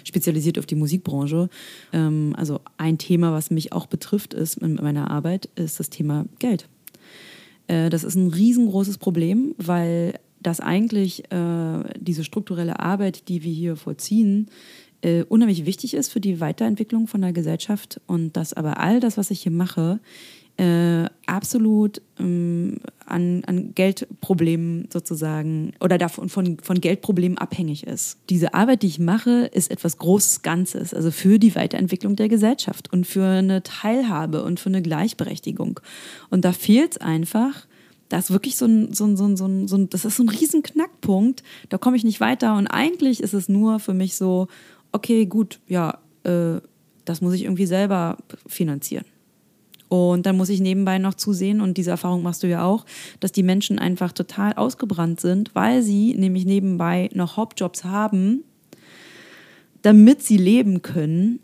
spezialisiert auf die Musikbranche. Ähm, also ein Thema, was mich auch betrifft, ist in meiner Arbeit, ist das Thema Geld. Äh, das ist ein riesengroßes Problem, weil das eigentlich äh, diese strukturelle Arbeit, die wir hier vollziehen, äh, unheimlich wichtig ist für die Weiterentwicklung von der Gesellschaft und dass aber all das, was ich hier mache, äh, absolut ähm, an, an Geldproblemen sozusagen oder davon von, von Geldproblemen abhängig ist. Diese Arbeit, die ich mache, ist etwas Großes Ganzes, also für die Weiterentwicklung der Gesellschaft und für eine Teilhabe und für eine Gleichberechtigung. Und da fehlt es einfach, da ist wirklich so ein, so ein, so ein, so ein, so ein das ist so ein riesen da komme ich nicht weiter und eigentlich ist es nur für mich so, okay, gut, ja, äh, das muss ich irgendwie selber finanzieren. Und dann muss ich nebenbei noch zusehen, und diese Erfahrung machst du ja auch, dass die Menschen einfach total ausgebrannt sind, weil sie nämlich nebenbei noch Hauptjobs haben, damit sie leben können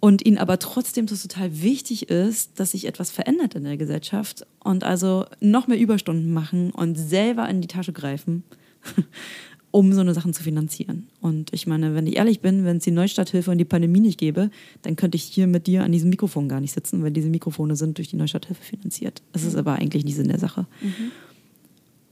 und ihnen aber trotzdem das total wichtig ist, dass sich etwas verändert in der Gesellschaft und also noch mehr Überstunden machen und selber in die Tasche greifen, um so eine Sachen zu finanzieren. Und ich meine, wenn ich ehrlich bin, wenn es die Neustarthilfe und die Pandemie nicht gäbe, dann könnte ich hier mit dir an diesem Mikrofon gar nicht sitzen, weil diese Mikrofone sind durch die Neustarthilfe finanziert. Das ist aber eigentlich nicht Sinn der Sache. Mhm.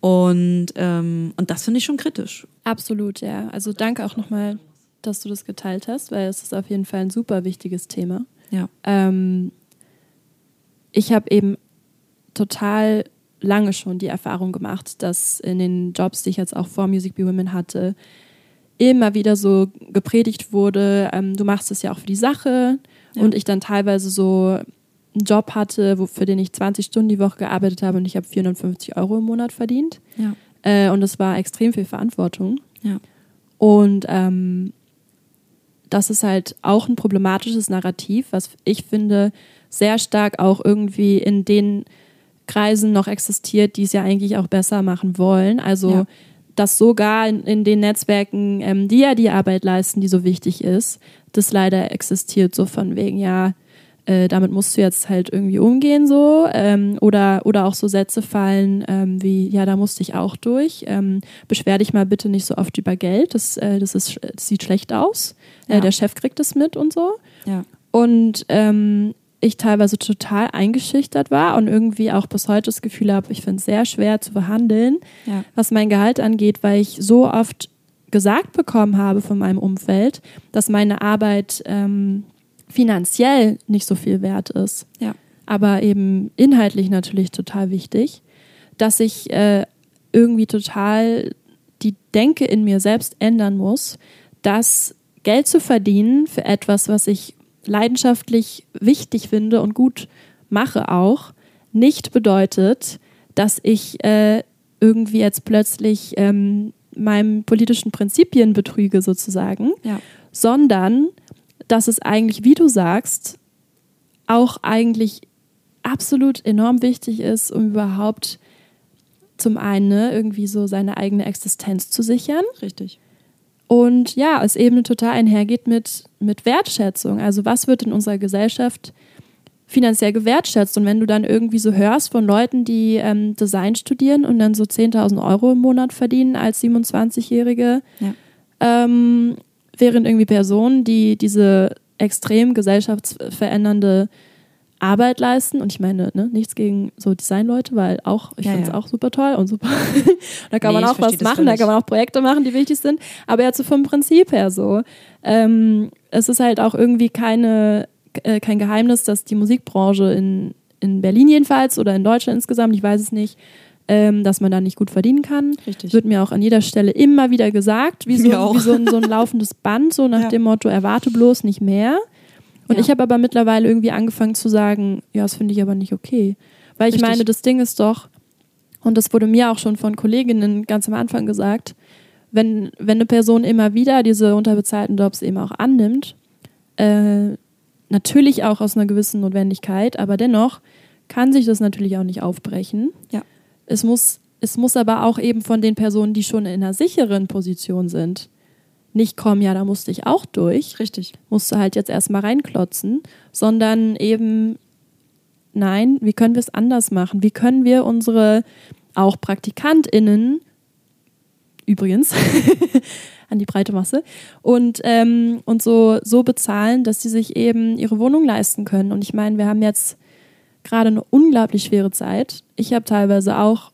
Und, ähm, und das finde ich schon kritisch. Absolut, ja. Also danke auch nochmal, dass du das geteilt hast, weil es ist auf jeden Fall ein super wichtiges Thema. Ja. Ähm, ich habe eben total lange schon die Erfahrung gemacht, dass in den Jobs, die ich jetzt auch vor Music Be Women hatte, immer wieder so gepredigt wurde, ähm, du machst es ja auch für die Sache. Ja. Und ich dann teilweise so einen Job hatte, wo, für den ich 20 Stunden die Woche gearbeitet habe und ich habe 450 Euro im Monat verdient. Ja. Äh, und das war extrem viel Verantwortung. Ja. Und ähm, das ist halt auch ein problematisches Narrativ, was ich finde sehr stark auch irgendwie in den Kreisen noch existiert, die es ja eigentlich auch besser machen wollen. Also ja. dass sogar in, in den Netzwerken, ähm, die ja die Arbeit leisten, die so wichtig ist, das leider existiert so von wegen, ja, äh, damit musst du jetzt halt irgendwie umgehen so ähm, oder, oder auch so Sätze fallen ähm, wie, ja, da musste ich auch durch, ähm, beschwer dich mal bitte nicht so oft über Geld, das, äh, das, ist, das sieht schlecht aus, äh, ja. der Chef kriegt das mit und so. Ja. Und ähm, ich teilweise total eingeschüchtert war und irgendwie auch bis heute das Gefühl habe, ich finde es sehr schwer zu behandeln, ja. was mein Gehalt angeht, weil ich so oft gesagt bekommen habe von meinem Umfeld, dass meine Arbeit ähm, finanziell nicht so viel wert ist, ja. aber eben inhaltlich natürlich total wichtig, dass ich äh, irgendwie total die Denke in mir selbst ändern muss, dass Geld zu verdienen für etwas, was ich leidenschaftlich wichtig finde und gut mache auch, nicht bedeutet, dass ich äh, irgendwie jetzt plötzlich ähm, meinem politischen Prinzipien betrüge sozusagen, ja. sondern dass es eigentlich, wie du sagst, auch eigentlich absolut enorm wichtig ist, um überhaupt zum einen ne, irgendwie so seine eigene Existenz zu sichern. Richtig. Und ja, es eben total einhergeht mit, mit Wertschätzung. Also was wird in unserer Gesellschaft finanziell gewertschätzt? Und wenn du dann irgendwie so hörst von Leuten, die ähm, Design studieren und dann so 10.000 Euro im Monat verdienen als 27-Jährige, ja. ähm, während irgendwie Personen, die diese extrem gesellschaftsverändernde Arbeit leisten. Und ich meine, ne, nichts gegen so Designleute, weil auch, ich ja, finde es ja. auch super toll und super. da kann nee, man auch was machen, da kann man auch Projekte machen, die wichtig sind. Aber ja, so vom Prinzip her so. Ähm, es ist halt auch irgendwie keine, äh, kein Geheimnis, dass die Musikbranche in, in Berlin jedenfalls oder in Deutschland insgesamt, ich weiß es nicht, ähm, dass man da nicht gut verdienen kann. Richtig. Wird mir auch an jeder Stelle immer wieder gesagt, wie so, wie so, ein, so ein laufendes Band, so nach ja. dem Motto, erwarte bloß nicht mehr. Und ja. ich habe aber mittlerweile irgendwie angefangen zu sagen, ja, das finde ich aber nicht okay. Weil ich Richtig. meine, das Ding ist doch, und das wurde mir auch schon von Kolleginnen ganz am Anfang gesagt, wenn, wenn eine Person immer wieder diese unterbezahlten Jobs eben auch annimmt, äh, natürlich auch aus einer gewissen Notwendigkeit, aber dennoch kann sich das natürlich auch nicht aufbrechen. Ja. Es muss, es muss aber auch eben von den Personen, die schon in einer sicheren Position sind, nicht kommen, ja, da musste ich auch durch. Richtig. Musste halt jetzt erstmal reinklotzen, sondern eben, nein, wie können wir es anders machen? Wie können wir unsere auch PraktikantInnen, übrigens, an die breite Masse, und, ähm, und so, so bezahlen, dass sie sich eben ihre Wohnung leisten können. Und ich meine, wir haben jetzt gerade eine unglaublich schwere Zeit. Ich habe teilweise auch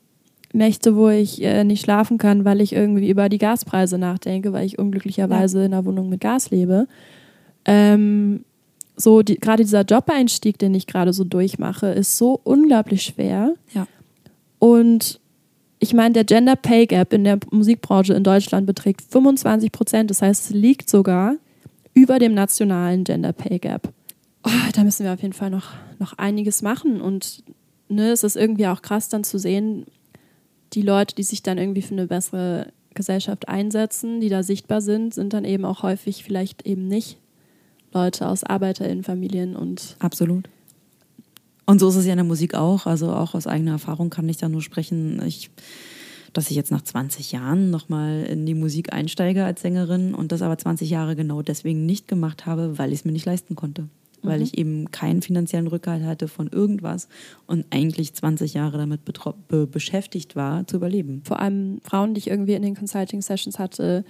Nächte, wo ich äh, nicht schlafen kann, weil ich irgendwie über die Gaspreise nachdenke, weil ich unglücklicherweise ja. in einer Wohnung mit Gas lebe. Ähm, so die, gerade dieser Job-Einstieg, den ich gerade so durchmache, ist so unglaublich schwer. Ja. Und ich meine, der Gender Pay Gap in der Musikbranche in Deutschland beträgt 25 Prozent. Das heißt, es liegt sogar über dem nationalen Gender Pay Gap. Oh, da müssen wir auf jeden Fall noch, noch einiges machen. Und ne, es ist irgendwie auch krass dann zu sehen, die Leute, die sich dann irgendwie für eine bessere Gesellschaft einsetzen, die da sichtbar sind, sind dann eben auch häufig vielleicht eben nicht Leute aus ArbeiterInnenfamilien und absolut Und so ist es ja in der Musik auch. Also auch aus eigener Erfahrung kann ich da nur sprechen. Ich, dass ich jetzt nach 20 Jahren nochmal in die Musik einsteige als Sängerin und das aber 20 Jahre genau deswegen nicht gemacht habe, weil ich es mir nicht leisten konnte. Weil mhm. ich eben keinen finanziellen Rückhalt hatte von irgendwas und eigentlich 20 Jahre damit be beschäftigt war, zu überleben. Vor allem Frauen, die ich irgendwie in den Consulting-Sessions hatte,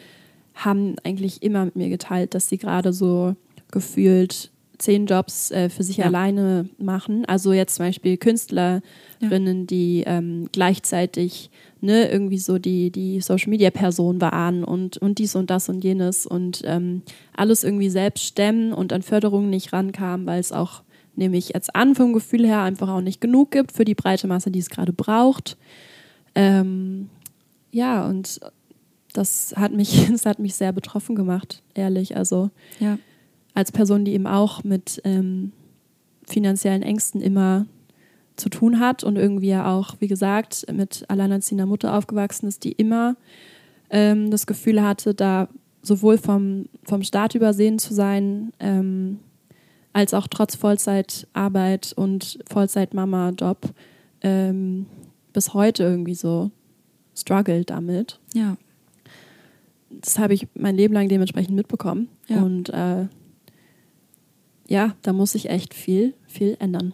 haben eigentlich immer mit mir geteilt, dass sie gerade so gefühlt zehn Jobs äh, für sich ja. alleine machen. Also jetzt zum Beispiel Künstlerinnen, ja. die ähm, gleichzeitig ne, irgendwie so die, die Social Media Person waren und, und dies und das und jenes und ähm, alles irgendwie selbst stemmen und an Förderungen nicht rankamen, weil es auch nämlich jetzt an vom Gefühl her einfach auch nicht genug gibt für die breite Masse, die es gerade braucht. Ähm, ja, und das hat mich, das hat mich sehr betroffen gemacht, ehrlich. Also ja als Person, die eben auch mit ähm, finanziellen Ängsten immer zu tun hat und irgendwie ja auch, wie gesagt, mit alleinerziehender Mutter aufgewachsen ist, die immer ähm, das Gefühl hatte, da sowohl vom, vom Staat übersehen zu sein, ähm, als auch trotz Vollzeitarbeit und Vollzeit-Mama-Job ähm, bis heute irgendwie so struggelt damit. Ja. Das habe ich mein Leben lang dementsprechend mitbekommen. Ja. Und äh, ja, da muss sich echt viel, viel ändern.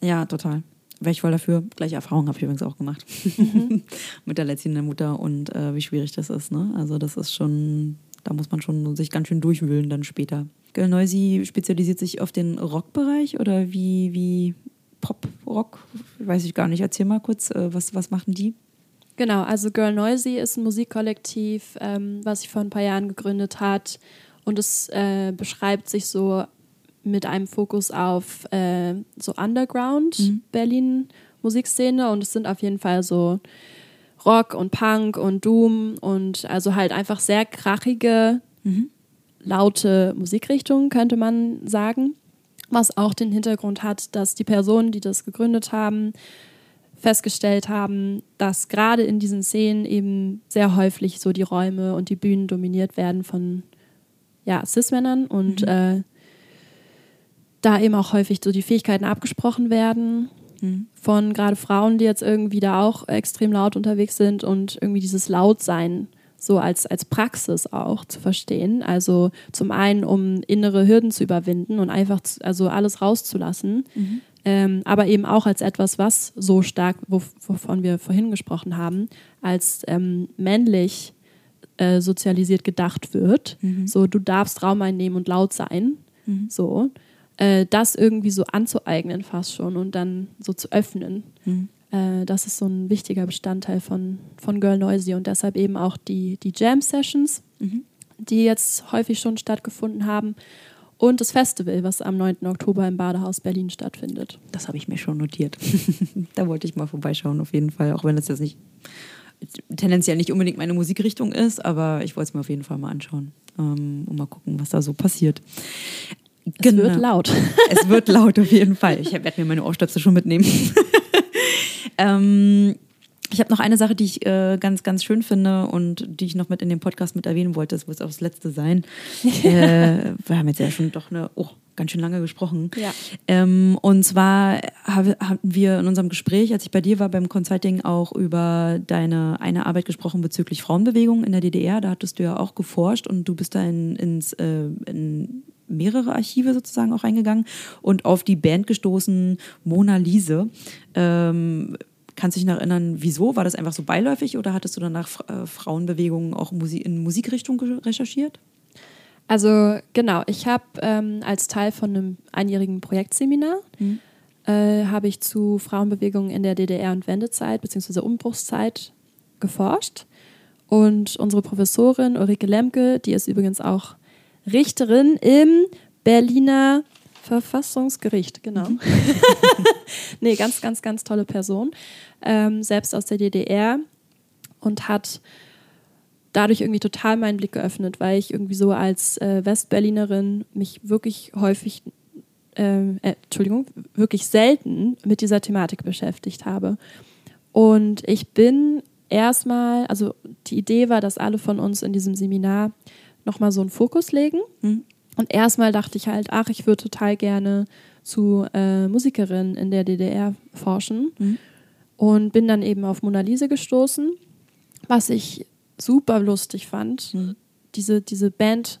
Ja, total. Wäre ich voll dafür. Gleiche Erfahrung habe ich übrigens auch gemacht. Mhm. Mit der letzten Mutter und äh, wie schwierig das ist. Ne? Also das ist schon, da muss man schon sich ganz schön durchwühlen dann später. Girl Noisy spezialisiert sich auf den Rockbereich oder wie, wie Pop, Rock? Weiß ich gar nicht. Erzähl mal kurz, äh, was, was machen die? Genau, also Girl Noisy ist ein Musikkollektiv, ähm, was sich vor ein paar Jahren gegründet hat. Und es äh, beschreibt sich so mit einem Fokus auf äh, so Underground mhm. Berlin Musikszene und es sind auf jeden Fall so Rock und Punk und Doom und also halt einfach sehr krachige, mhm. laute Musikrichtungen, könnte man sagen. Was auch den Hintergrund hat, dass die Personen, die das gegründet haben, festgestellt haben, dass gerade in diesen Szenen eben sehr häufig so die Räume und die Bühnen dominiert werden von ja, Cis-Männern und mhm. äh, da eben auch häufig so die Fähigkeiten abgesprochen werden mhm. von gerade Frauen, die jetzt irgendwie da auch extrem laut unterwegs sind und irgendwie dieses Lautsein so als, als Praxis auch zu verstehen. Also zum einen, um innere Hürden zu überwinden und einfach zu, also alles rauszulassen, mhm. ähm, aber eben auch als etwas, was so stark, wovon wir vorhin gesprochen haben, als ähm, männlich äh, sozialisiert gedacht wird. Mhm. So, du darfst Raum einnehmen und laut sein. Mhm. So äh, das irgendwie so anzueignen fast schon und dann so zu öffnen. Mhm. Äh, das ist so ein wichtiger Bestandteil von, von Girl Noisy und deshalb eben auch die, die Jam-Sessions, mhm. die jetzt häufig schon stattgefunden haben und das Festival, was am 9. Oktober im Badehaus Berlin stattfindet. Das habe ich mir schon notiert. da wollte ich mal vorbeischauen, auf jeden Fall, auch wenn es jetzt nicht tendenziell nicht unbedingt meine Musikrichtung ist, aber ich wollte es mir auf jeden Fall mal anschauen ähm, und mal gucken, was da so passiert. Es genau. wird laut. Es wird laut auf jeden Fall. Ich werde mir meine Ohrstöpsel schon mitnehmen. ähm, ich habe noch eine Sache, die ich äh, ganz, ganz schön finde und die ich noch mit in dem Podcast mit erwähnen wollte. Das wird auch das letzte sein. äh, wir haben jetzt ja schon doch eine, oh, ganz schön lange gesprochen. Ja. Ähm, und zwar hatten wir in unserem Gespräch, als ich bei dir war beim Consulting, auch über deine eine Arbeit gesprochen bezüglich Frauenbewegung in der DDR. Da hattest du ja auch geforscht und du bist da in, ins, äh, in mehrere Archive sozusagen auch reingegangen und auf die Band gestoßen, Mona Lise. Ähm, kannst du dich noch erinnern, wieso? War das einfach so beiläufig oder hattest du danach äh, Frauenbewegungen auch in Musikrichtung recherchiert? Also genau, ich habe ähm, als Teil von einem einjährigen Projektseminar mhm. äh, habe ich zu Frauenbewegungen in der DDR und Wendezeit bzw. Umbruchszeit geforscht. Und unsere Professorin Ulrike Lemke, die ist übrigens auch Richterin im Berliner Verfassungsgericht, genau. Mhm. nee, ganz, ganz, ganz tolle Person. Ähm, selbst aus der DDR und hat dadurch irgendwie total meinen Blick geöffnet, weil ich irgendwie so als äh, Westberlinerin mich wirklich häufig, äh, äh, Entschuldigung, wirklich selten mit dieser Thematik beschäftigt habe. Und ich bin erstmal, also die Idee war, dass alle von uns in diesem Seminar nochmal so einen Fokus legen. Mhm. Und erstmal dachte ich halt, ach, ich würde total gerne zu äh, Musikerinnen in der DDR forschen mhm. und bin dann eben auf Mona Lisa gestoßen, was ich super lustig fand. Mhm. Diese, diese Band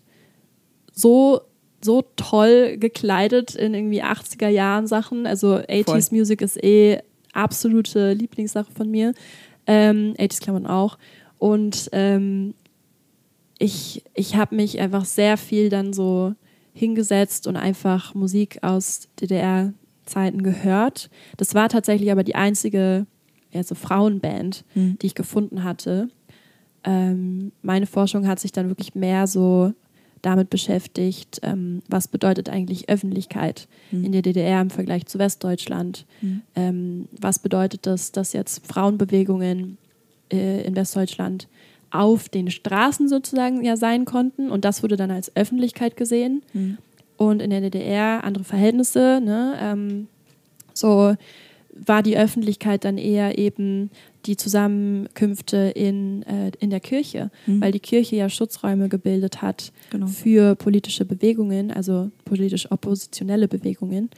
so so toll gekleidet in irgendwie 80er Jahren Sachen. Also 80s Voll. Music ist eh absolute Lieblingssache von mir. Ähm, 80s Klammern auch. Und ähm, ich, ich habe mich einfach sehr viel dann so hingesetzt und einfach Musik aus DDR-Zeiten gehört. Das war tatsächlich aber die einzige ja, so Frauenband, mhm. die ich gefunden hatte. Ähm, meine Forschung hat sich dann wirklich mehr so damit beschäftigt, ähm, was bedeutet eigentlich Öffentlichkeit mhm. in der DDR im Vergleich zu Westdeutschland. Mhm. Ähm, was bedeutet das, dass jetzt Frauenbewegungen äh, in Westdeutschland auf den Straßen sozusagen ja sein konnten und das wurde dann als Öffentlichkeit gesehen. Mhm. Und in der DDR andere Verhältnisse, ne? Ähm, so war die Öffentlichkeit dann eher eben die Zusammenkünfte in, äh, in der Kirche, mhm. weil die Kirche ja Schutzräume gebildet hat genau. für politische Bewegungen, also politisch oppositionelle Bewegungen.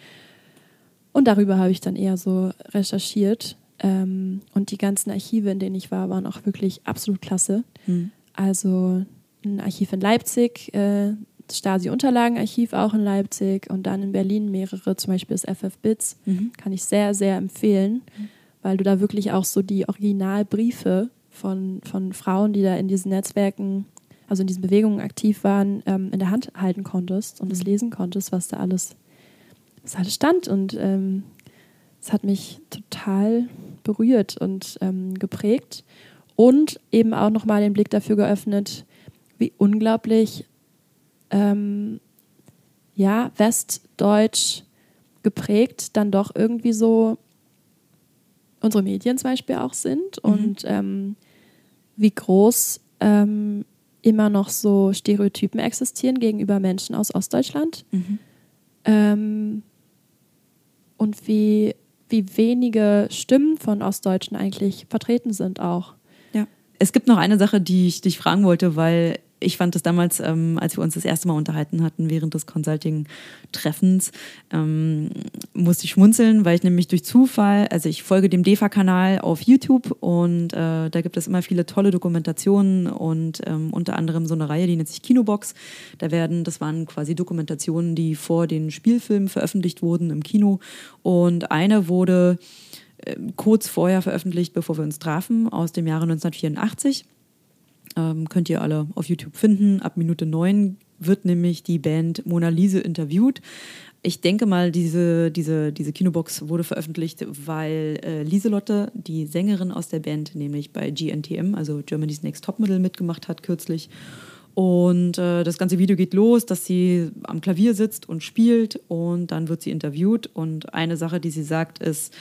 Und darüber habe ich dann eher so recherchiert. Ähm, und die ganzen Archive, in denen ich war, waren auch wirklich absolut klasse. Mhm. Also ein Archiv in Leipzig, äh, das Stasi-Unterlagenarchiv auch in Leipzig und dann in Berlin mehrere, zum Beispiel das FF Bits, mhm. kann ich sehr, sehr empfehlen. Mhm weil du da wirklich auch so die Originalbriefe von, von Frauen, die da in diesen Netzwerken, also in diesen Bewegungen aktiv waren, ähm, in der Hand halten konntest und es mhm. lesen konntest, was da alles, was alles stand. Und ähm, es hat mich total berührt und ähm, geprägt und eben auch nochmal den Blick dafür geöffnet, wie unglaublich ähm, ja, westdeutsch geprägt dann doch irgendwie so unsere Medien zum Beispiel auch sind mhm. und ähm, wie groß ähm, immer noch so Stereotypen existieren gegenüber Menschen aus Ostdeutschland. Mhm. Ähm, und wie, wie wenige Stimmen von Ostdeutschen eigentlich vertreten sind auch. Ja. Es gibt noch eine Sache, die ich dich fragen wollte, weil ich fand das damals, ähm, als wir uns das erste Mal unterhalten hatten während des Consulting-Treffens, ähm, musste ich schmunzeln, weil ich nämlich durch Zufall, also ich folge dem DEFA-Kanal auf YouTube und äh, da gibt es immer viele tolle Dokumentationen und ähm, unter anderem so eine Reihe, die nennt sich Kinobox. Da werden, das waren quasi Dokumentationen, die vor den Spielfilmen veröffentlicht wurden im Kino und eine wurde äh, kurz vorher veröffentlicht, bevor wir uns trafen, aus dem Jahre 1984. Ähm, könnt ihr alle auf YouTube finden. Ab Minute 9 wird nämlich die Band Mona Lisa interviewt. Ich denke mal, diese, diese, diese Kinobox wurde veröffentlicht, weil äh, Lieselotte, die Sängerin aus der Band, nämlich bei GNTM, also Germany's Next Topmodel, mitgemacht hat kürzlich. Und äh, das ganze Video geht los, dass sie am Klavier sitzt und spielt und dann wird sie interviewt. Und eine Sache, die sie sagt, ist,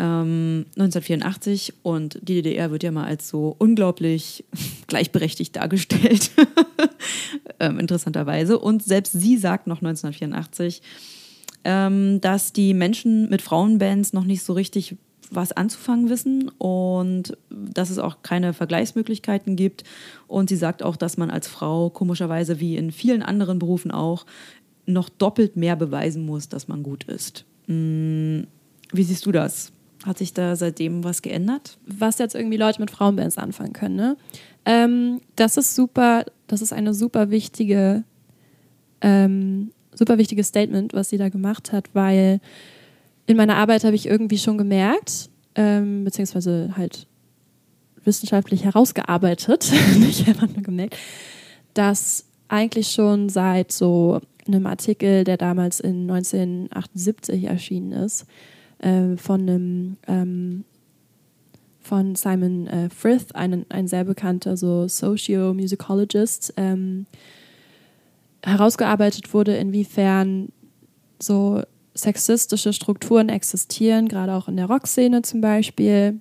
1984 ähm, und die DDR wird ja mal als so unglaublich gleichberechtigt dargestellt, ähm, interessanterweise. Und selbst sie sagt noch 1984, ähm, dass die Menschen mit Frauenbands noch nicht so richtig was anzufangen wissen und dass es auch keine Vergleichsmöglichkeiten gibt. Und sie sagt auch, dass man als Frau komischerweise wie in vielen anderen Berufen auch noch doppelt mehr beweisen muss, dass man gut ist. Hm, wie siehst du das? Hat sich da seitdem was geändert? Was jetzt irgendwie Leute mit Frauenbands anfangen können, ne? Ähm, das ist super, das ist eine super wichtige, ähm, super wichtiges Statement, was sie da gemacht hat, weil in meiner Arbeit habe ich irgendwie schon gemerkt, ähm, beziehungsweise halt wissenschaftlich herausgearbeitet, nicht einfach nur gemerkt, dass eigentlich schon seit so einem Artikel, der damals in 1978 erschienen ist, äh, von einem ähm, von Simon äh, Frith, ein, ein sehr bekannter so Socio-Musicologist, ähm, herausgearbeitet wurde, inwiefern so sexistische Strukturen existieren, gerade auch in der Rockszene zum Beispiel,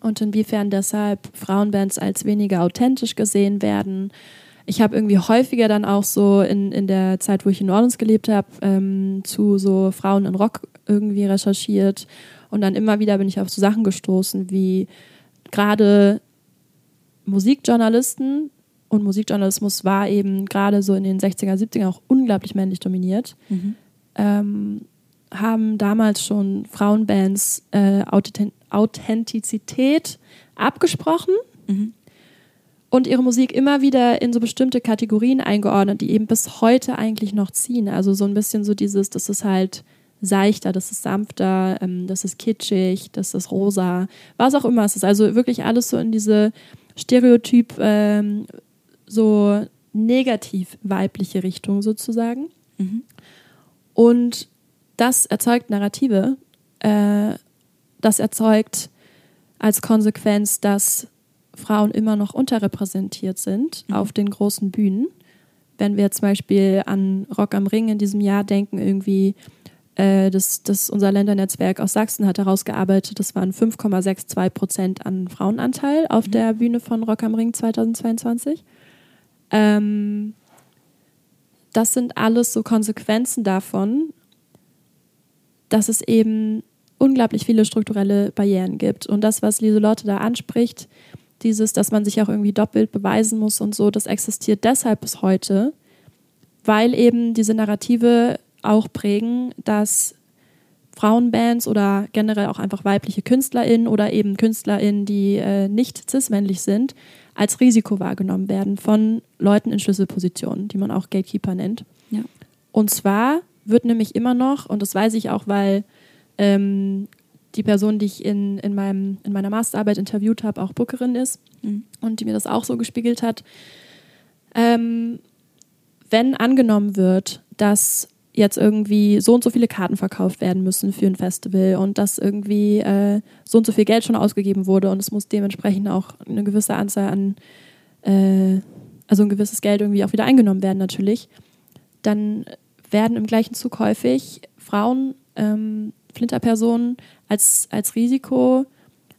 und inwiefern deshalb Frauenbands als weniger authentisch gesehen werden. Ich habe irgendwie häufiger dann auch so in, in der Zeit, wo ich in New Orleans gelebt habe, ähm, zu so Frauen in Rock irgendwie recherchiert und dann immer wieder bin ich auf so Sachen gestoßen, wie gerade Musikjournalisten und Musikjournalismus war eben gerade so in den 60er, 70er auch unglaublich männlich dominiert. Mhm. ähm, haben damals schon Frauenbands äh, Authentizität abgesprochen mhm. und ihre Musik immer wieder in so bestimmte Kategorien eingeordnet, die eben bis heute eigentlich noch ziehen. Also so ein bisschen so dieses, das ist halt seichter, das ist sanfter, ähm, das ist kitschig, das ist rosa, was auch immer es ist. Also wirklich alles so in diese Stereotyp, ähm, so negativ weibliche Richtung sozusagen. Mhm. Und das erzeugt Narrative, äh, das erzeugt als Konsequenz, dass Frauen immer noch unterrepräsentiert sind mhm. auf den großen Bühnen. Wenn wir zum Beispiel an Rock am Ring in diesem Jahr denken, irgendwie, äh, das, das unser Ländernetzwerk aus Sachsen hat herausgearbeitet, das waren 5,62 Prozent an Frauenanteil auf mhm. der Bühne von Rock am Ring 2022. Ähm, das sind alles so Konsequenzen davon, dass es eben unglaublich viele strukturelle Barrieren gibt. Und das, was Lieselotte da anspricht, dieses, dass man sich auch irgendwie doppelt beweisen muss und so, das existiert deshalb bis heute, weil eben diese Narrative auch prägen, dass Frauenbands oder generell auch einfach weibliche KünstlerInnen oder eben KünstlerInnen, die äh, nicht cis-männlich sind, als Risiko wahrgenommen werden von Leuten in Schlüsselpositionen, die man auch Gatekeeper nennt. Ja. Und zwar wird nämlich immer noch, und das weiß ich auch, weil ähm, die Person, die ich in, in, meinem, in meiner Masterarbeit interviewt habe, auch Bookerin ist mhm. und die mir das auch so gespiegelt hat, ähm, wenn angenommen wird, dass jetzt irgendwie so und so viele Karten verkauft werden müssen für ein Festival und dass irgendwie äh, so und so viel Geld schon ausgegeben wurde und es muss dementsprechend auch eine gewisse Anzahl an, äh, also ein gewisses Geld irgendwie auch wieder eingenommen werden natürlich, dann werden im gleichen Zug häufig Frauen, ähm, Flinterpersonen als, als Risiko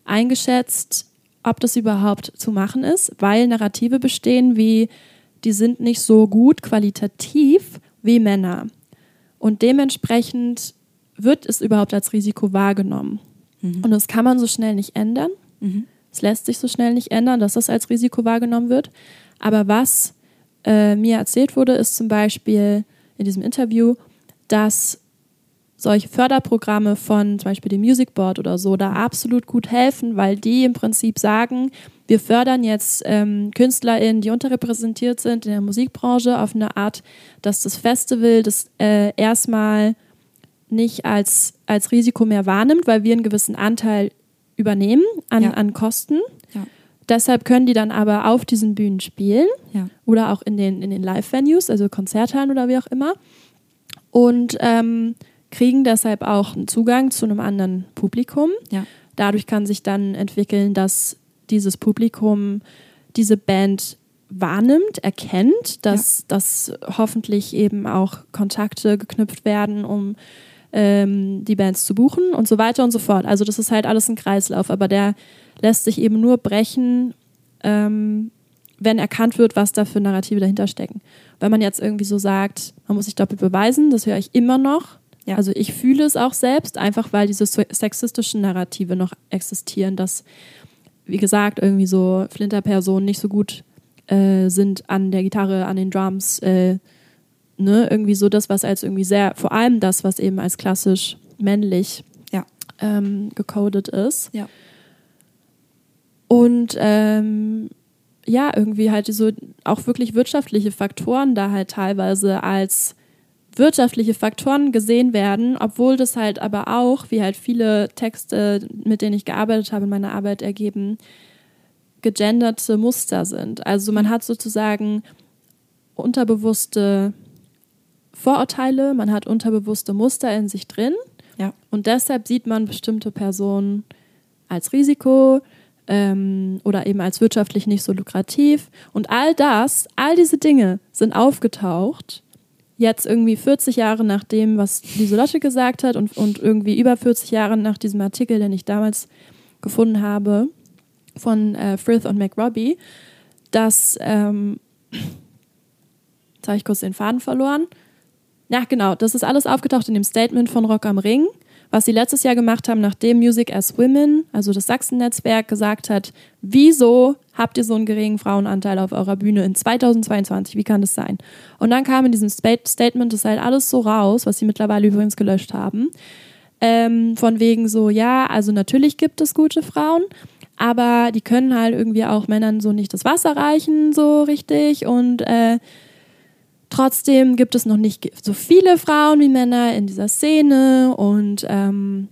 eingeschätzt, ob das überhaupt zu machen ist, weil Narrative bestehen wie, die sind nicht so gut qualitativ wie Männer. Und dementsprechend wird es überhaupt als Risiko wahrgenommen. Mhm. Und das kann man so schnell nicht ändern. Mhm. Es lässt sich so schnell nicht ändern, dass das als Risiko wahrgenommen wird. Aber was äh, mir erzählt wurde, ist zum Beispiel in diesem Interview, dass solche Förderprogramme von zum Beispiel dem Music Board oder so da absolut gut helfen, weil die im Prinzip sagen, wir fördern jetzt ähm, KünstlerInnen, die unterrepräsentiert sind in der Musikbranche, auf eine Art, dass das Festival das äh, erstmal nicht als, als Risiko mehr wahrnimmt, weil wir einen gewissen Anteil übernehmen an, ja. an Kosten. Ja. Deshalb können die dann aber auf diesen Bühnen spielen ja. oder auch in den, in den Live-Venues, also Konzerthallen oder wie auch immer. Und ähm, kriegen deshalb auch einen Zugang zu einem anderen Publikum. Dadurch kann sich dann entwickeln, dass dieses Publikum diese Band wahrnimmt, erkennt, dass, ja. dass hoffentlich eben auch Kontakte geknüpft werden, um ähm, die Bands zu buchen und so weiter und so fort. Also das ist halt alles ein Kreislauf, aber der lässt sich eben nur brechen, ähm, wenn erkannt wird, was da für Narrative dahinter stecken. Wenn man jetzt irgendwie so sagt, man muss sich doppelt beweisen, das höre ich immer noch. Ja. Also ich fühle es auch selbst, einfach weil diese sexistischen Narrative noch existieren, dass wie gesagt, irgendwie so Flinterpersonen nicht so gut äh, sind an der Gitarre, an den Drums, äh, ne, irgendwie so das, was als irgendwie sehr, vor allem das, was eben als klassisch männlich ja. ähm, gecodet ist. Ja. Und ähm, ja, irgendwie halt so auch wirklich wirtschaftliche Faktoren da halt teilweise als wirtschaftliche Faktoren gesehen werden, obwohl das halt aber auch, wie halt viele Texte, mit denen ich gearbeitet habe in meiner Arbeit ergeben, gegenderte Muster sind. Also man hat sozusagen unterbewusste Vorurteile, man hat unterbewusste Muster in sich drin. Ja. Und deshalb sieht man bestimmte Personen als Risiko ähm, oder eben als wirtschaftlich nicht so lukrativ. Und all das, all diese Dinge sind aufgetaucht jetzt irgendwie 40 Jahre nach dem, was Lieselotte gesagt hat und, und irgendwie über 40 Jahre nach diesem Artikel, den ich damals gefunden habe von äh, Frith und McRobbie, dass, ähm, jetzt habe ich kurz den Faden verloren. Ja, genau, das ist alles aufgetaucht in dem Statement von Rock am Ring, was sie letztes Jahr gemacht haben, nachdem Music as Women, also das Sachsen-Netzwerk, gesagt hat, wieso habt ihr so einen geringen Frauenanteil auf eurer Bühne in 2022? Wie kann das sein? Und dann kam in diesem Statement, das halt alles so raus, was sie mittlerweile übrigens gelöscht haben, ähm, von wegen so, ja, also natürlich gibt es gute Frauen, aber die können halt irgendwie auch Männern so nicht das Wasser reichen, so richtig und äh, Trotzdem gibt es noch nicht so viele Frauen wie Männer in dieser Szene und ähm,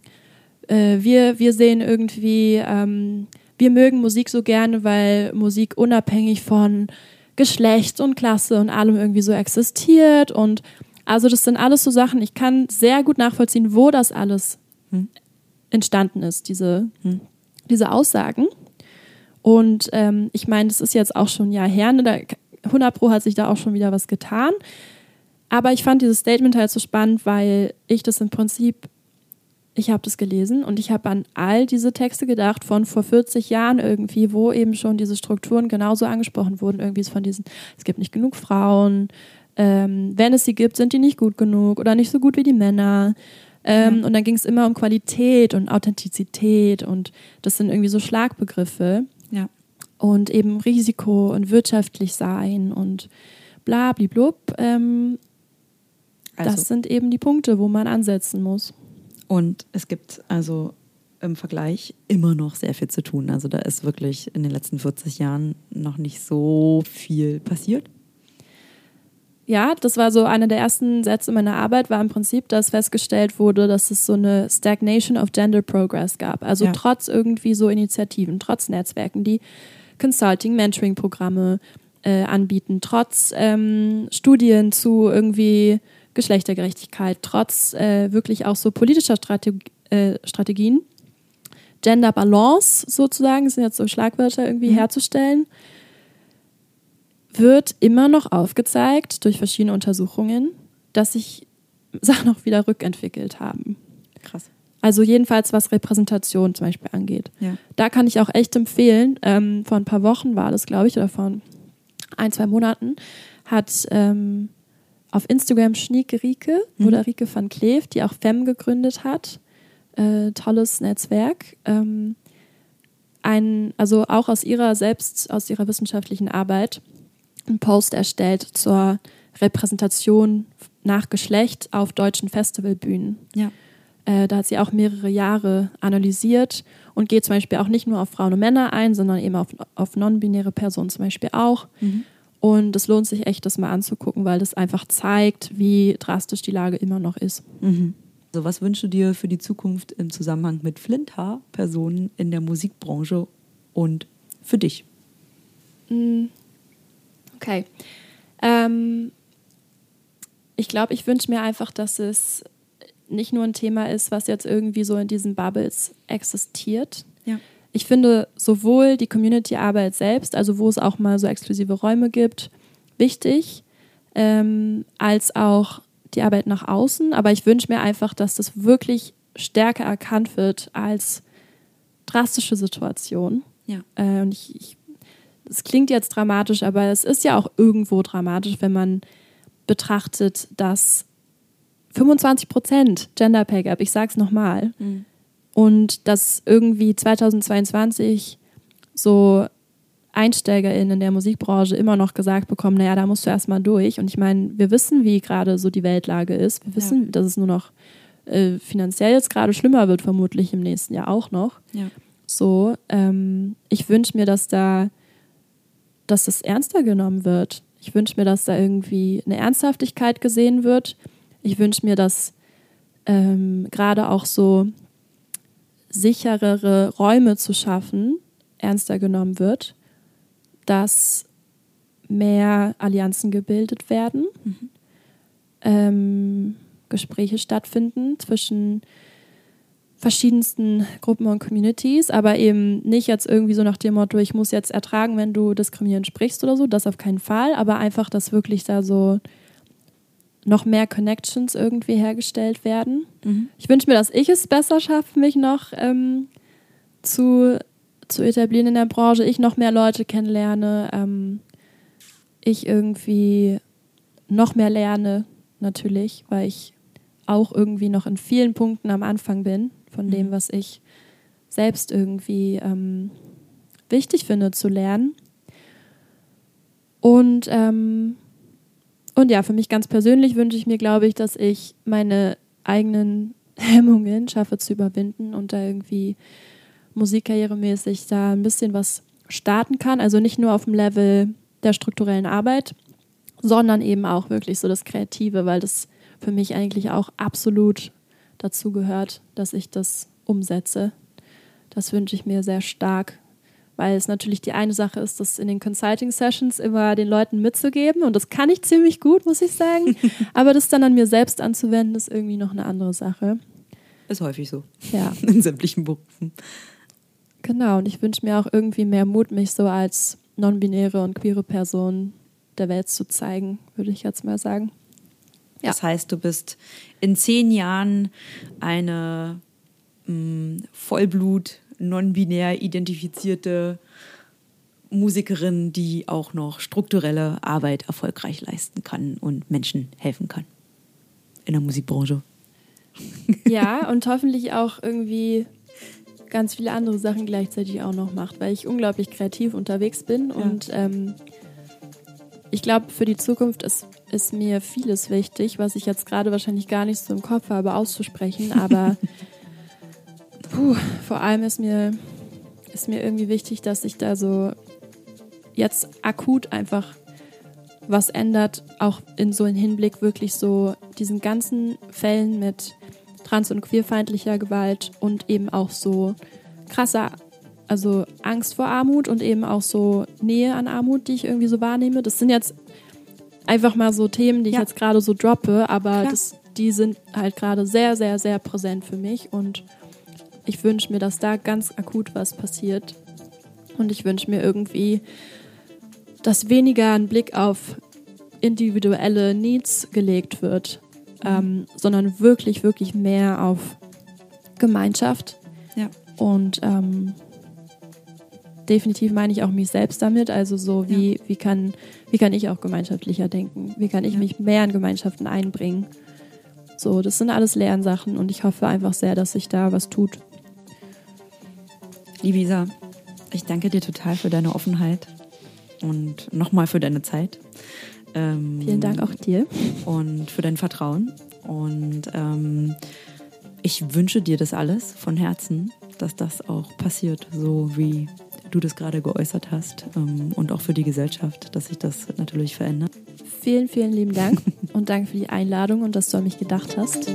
äh, wir, wir sehen irgendwie, ähm, wir mögen Musik so gerne, weil Musik unabhängig von Geschlecht und Klasse und allem irgendwie so existiert und also das sind alles so Sachen, ich kann sehr gut nachvollziehen, wo das alles hm. entstanden ist, diese, hm. diese Aussagen. Und ähm, ich meine, das ist jetzt auch schon ein Jahr her, ne? da 100 Pro hat sich da auch schon wieder was getan. Aber ich fand dieses Statement halt so spannend, weil ich das im Prinzip, ich habe das gelesen und ich habe an all diese Texte gedacht von vor 40 Jahren irgendwie, wo eben schon diese Strukturen genauso angesprochen wurden. Irgendwie ist von diesen, es gibt nicht genug Frauen, ähm, wenn es sie gibt, sind die nicht gut genug oder nicht so gut wie die Männer. Ähm, ja. Und dann ging es immer um Qualität und Authentizität und das sind irgendwie so Schlagbegriffe. Und eben Risiko und wirtschaftlich sein und bla bliblub. Ähm, also. Das sind eben die Punkte, wo man ansetzen muss. Und es gibt also im Vergleich immer noch sehr viel zu tun. Also da ist wirklich in den letzten 40 Jahren noch nicht so viel passiert. Ja, das war so einer der ersten Sätze meiner Arbeit, war im Prinzip, dass festgestellt wurde, dass es so eine Stagnation of Gender Progress gab. Also ja. trotz irgendwie so Initiativen, trotz Netzwerken, die Consulting, Mentoring-Programme äh, anbieten, trotz ähm, Studien zu irgendwie Geschlechtergerechtigkeit, trotz äh, wirklich auch so politischer Strateg äh, Strategien, Gender Balance sozusagen, sind jetzt so Schlagwörter irgendwie mhm. herzustellen, wird immer noch aufgezeigt durch verschiedene Untersuchungen, dass sich Sachen auch wieder rückentwickelt haben. Krass. Also jedenfalls, was Repräsentation zum Beispiel angeht. Ja. Da kann ich auch echt empfehlen, ähm, vor ein paar Wochen war das, glaube ich, oder vor ein, zwei Monaten, hat ähm, auf Instagram Schnieke Rieke mhm. oder Rike van Kleef, die auch FEM gegründet hat, äh, tolles Netzwerk, ähm, ein, also auch aus ihrer selbst, aus ihrer wissenschaftlichen Arbeit, einen Post erstellt zur Repräsentation nach Geschlecht auf deutschen Festivalbühnen. Ja. Äh, da hat sie auch mehrere Jahre analysiert und geht zum Beispiel auch nicht nur auf Frauen und Männer ein, sondern eben auf, auf non-binäre Personen zum Beispiel auch. Mhm. Und es lohnt sich echt, das mal anzugucken, weil das einfach zeigt, wie drastisch die Lage immer noch ist. Mhm. Also was wünschst du dir für die Zukunft im Zusammenhang mit Flinter-Personen in der Musikbranche und für dich? Mm. Okay. Ähm, ich glaube, ich wünsche mir einfach, dass es nicht nur ein Thema ist, was jetzt irgendwie so in diesen Bubbles existiert. Ja. Ich finde sowohl die Community-Arbeit selbst, also wo es auch mal so exklusive Räume gibt, wichtig, ähm, als auch die Arbeit nach außen. Aber ich wünsche mir einfach, dass das wirklich stärker erkannt wird als drastische Situation. Ja. Äh, und ich, ich, es klingt jetzt dramatisch, aber es ist ja auch irgendwo dramatisch, wenn man betrachtet, dass 25 Prozent Gender Pay Gap, ich sag's nochmal. Mhm. Und dass irgendwie 2022 so EinsteigerInnen in der Musikbranche immer noch gesagt bekommen, naja, da musst du erstmal durch. Und ich meine, wir wissen, wie gerade so die Weltlage ist. Wir wissen, ja. dass es nur noch äh, finanziell jetzt gerade schlimmer wird, vermutlich im nächsten Jahr auch noch. Ja. So, ähm, ich wünsche mir, dass da, dass das ernster genommen wird. Ich wünsche mir, dass da irgendwie eine Ernsthaftigkeit gesehen wird ich wünsche mir, dass ähm, gerade auch so sicherere Räume zu schaffen, ernster genommen wird, dass mehr Allianzen gebildet werden, mhm. ähm, Gespräche stattfinden zwischen verschiedensten Gruppen und Communities, aber eben nicht jetzt irgendwie so nach dem Motto, ich muss jetzt ertragen, wenn du diskriminierend sprichst oder so, das auf keinen Fall, aber einfach, dass wirklich da so noch mehr Connections irgendwie hergestellt werden. Mhm. Ich wünsche mir, dass ich es besser schaffe, mich noch ähm, zu, zu etablieren in der Branche, ich noch mehr Leute kennenlerne, ähm, ich irgendwie noch mehr lerne, natürlich, weil ich auch irgendwie noch in vielen Punkten am Anfang bin von dem, mhm. was ich selbst irgendwie ähm, wichtig finde zu lernen. Und, ähm, und ja, für mich ganz persönlich wünsche ich mir, glaube ich, dass ich meine eigenen Hemmungen schaffe zu überwinden und da irgendwie musikkarrieremäßig da ein bisschen was starten kann. Also nicht nur auf dem Level der strukturellen Arbeit, sondern eben auch wirklich so das Kreative, weil das für mich eigentlich auch absolut dazu gehört, dass ich das umsetze. Das wünsche ich mir sehr stark, weil es natürlich die eine Sache ist, das in den Consulting Sessions immer den Leuten mitzugeben und das kann ich ziemlich gut, muss ich sagen. Aber das dann an mir selbst anzuwenden, ist irgendwie noch eine andere Sache. Ist häufig so. Ja. In sämtlichen Berufen. Genau, und ich wünsche mir auch irgendwie mehr Mut, mich so als non-binäre und queere Person der Welt zu zeigen, würde ich jetzt mal sagen. Ja. Das heißt, du bist in zehn Jahren eine mh, mm, Vollblut, non-binär identifizierte Musikerin, die auch noch strukturelle Arbeit erfolgreich leisten kann und Menschen helfen kann in der Musikbranche. Ja, und hoffentlich auch irgendwie ganz viele andere Sachen gleichzeitig auch noch macht, weil ich unglaublich kreativ unterwegs bin ja. und ähm, ich glaube, für die Zukunft ist, ist mir vieles wichtig, was ich jetzt gerade wahrscheinlich gar nicht so im Kopf habe auszusprechen, aber puh, vor allem ist mir, ist mir irgendwie wichtig, dass sich da so jetzt akut einfach was ändert, auch in so einem Hinblick wirklich so diesen ganzen Fällen mit trans- und queerfeindlicher Gewalt und eben auch so krasser, also Angst vor Armut und eben auch so Nähe an Armut, die ich irgendwie so wahrnehme. Das sind jetzt einfach mal so Themen, die ich ja. jetzt gerade so droppe, aber das, die sind halt gerade sehr, sehr, sehr präsent für mich und ich wünsche mir, dass da ganz akut was passiert. Und ich wünsche mir irgendwie, dass weniger ein Blick auf individuelle Needs gelegt wird, ähm, sondern wirklich, wirklich mehr auf Gemeinschaft. Ja. Und ähm, definitiv meine ich auch mich selbst damit. Also so wie, ja. wie, kann, wie kann ich auch gemeinschaftlicher denken? Wie kann ich ja. mich mehr in Gemeinschaften einbringen? So, das sind alles Lernsachen und ich hoffe einfach sehr, dass sich da was tut. Liebe Isa, ich danke dir total für deine Offenheit und nochmal für deine Zeit. Ähm, Vielen Dank auch dir. Und für dein Vertrauen. Und ähm, ich wünsche dir das alles von Herzen, dass das auch passiert, so wie du das gerade geäußert hast. Ähm, und auch für die Gesellschaft, dass sich das natürlich verändert. Vielen, vielen lieben Dank und danke für die Einladung und dass du an mich gedacht hast.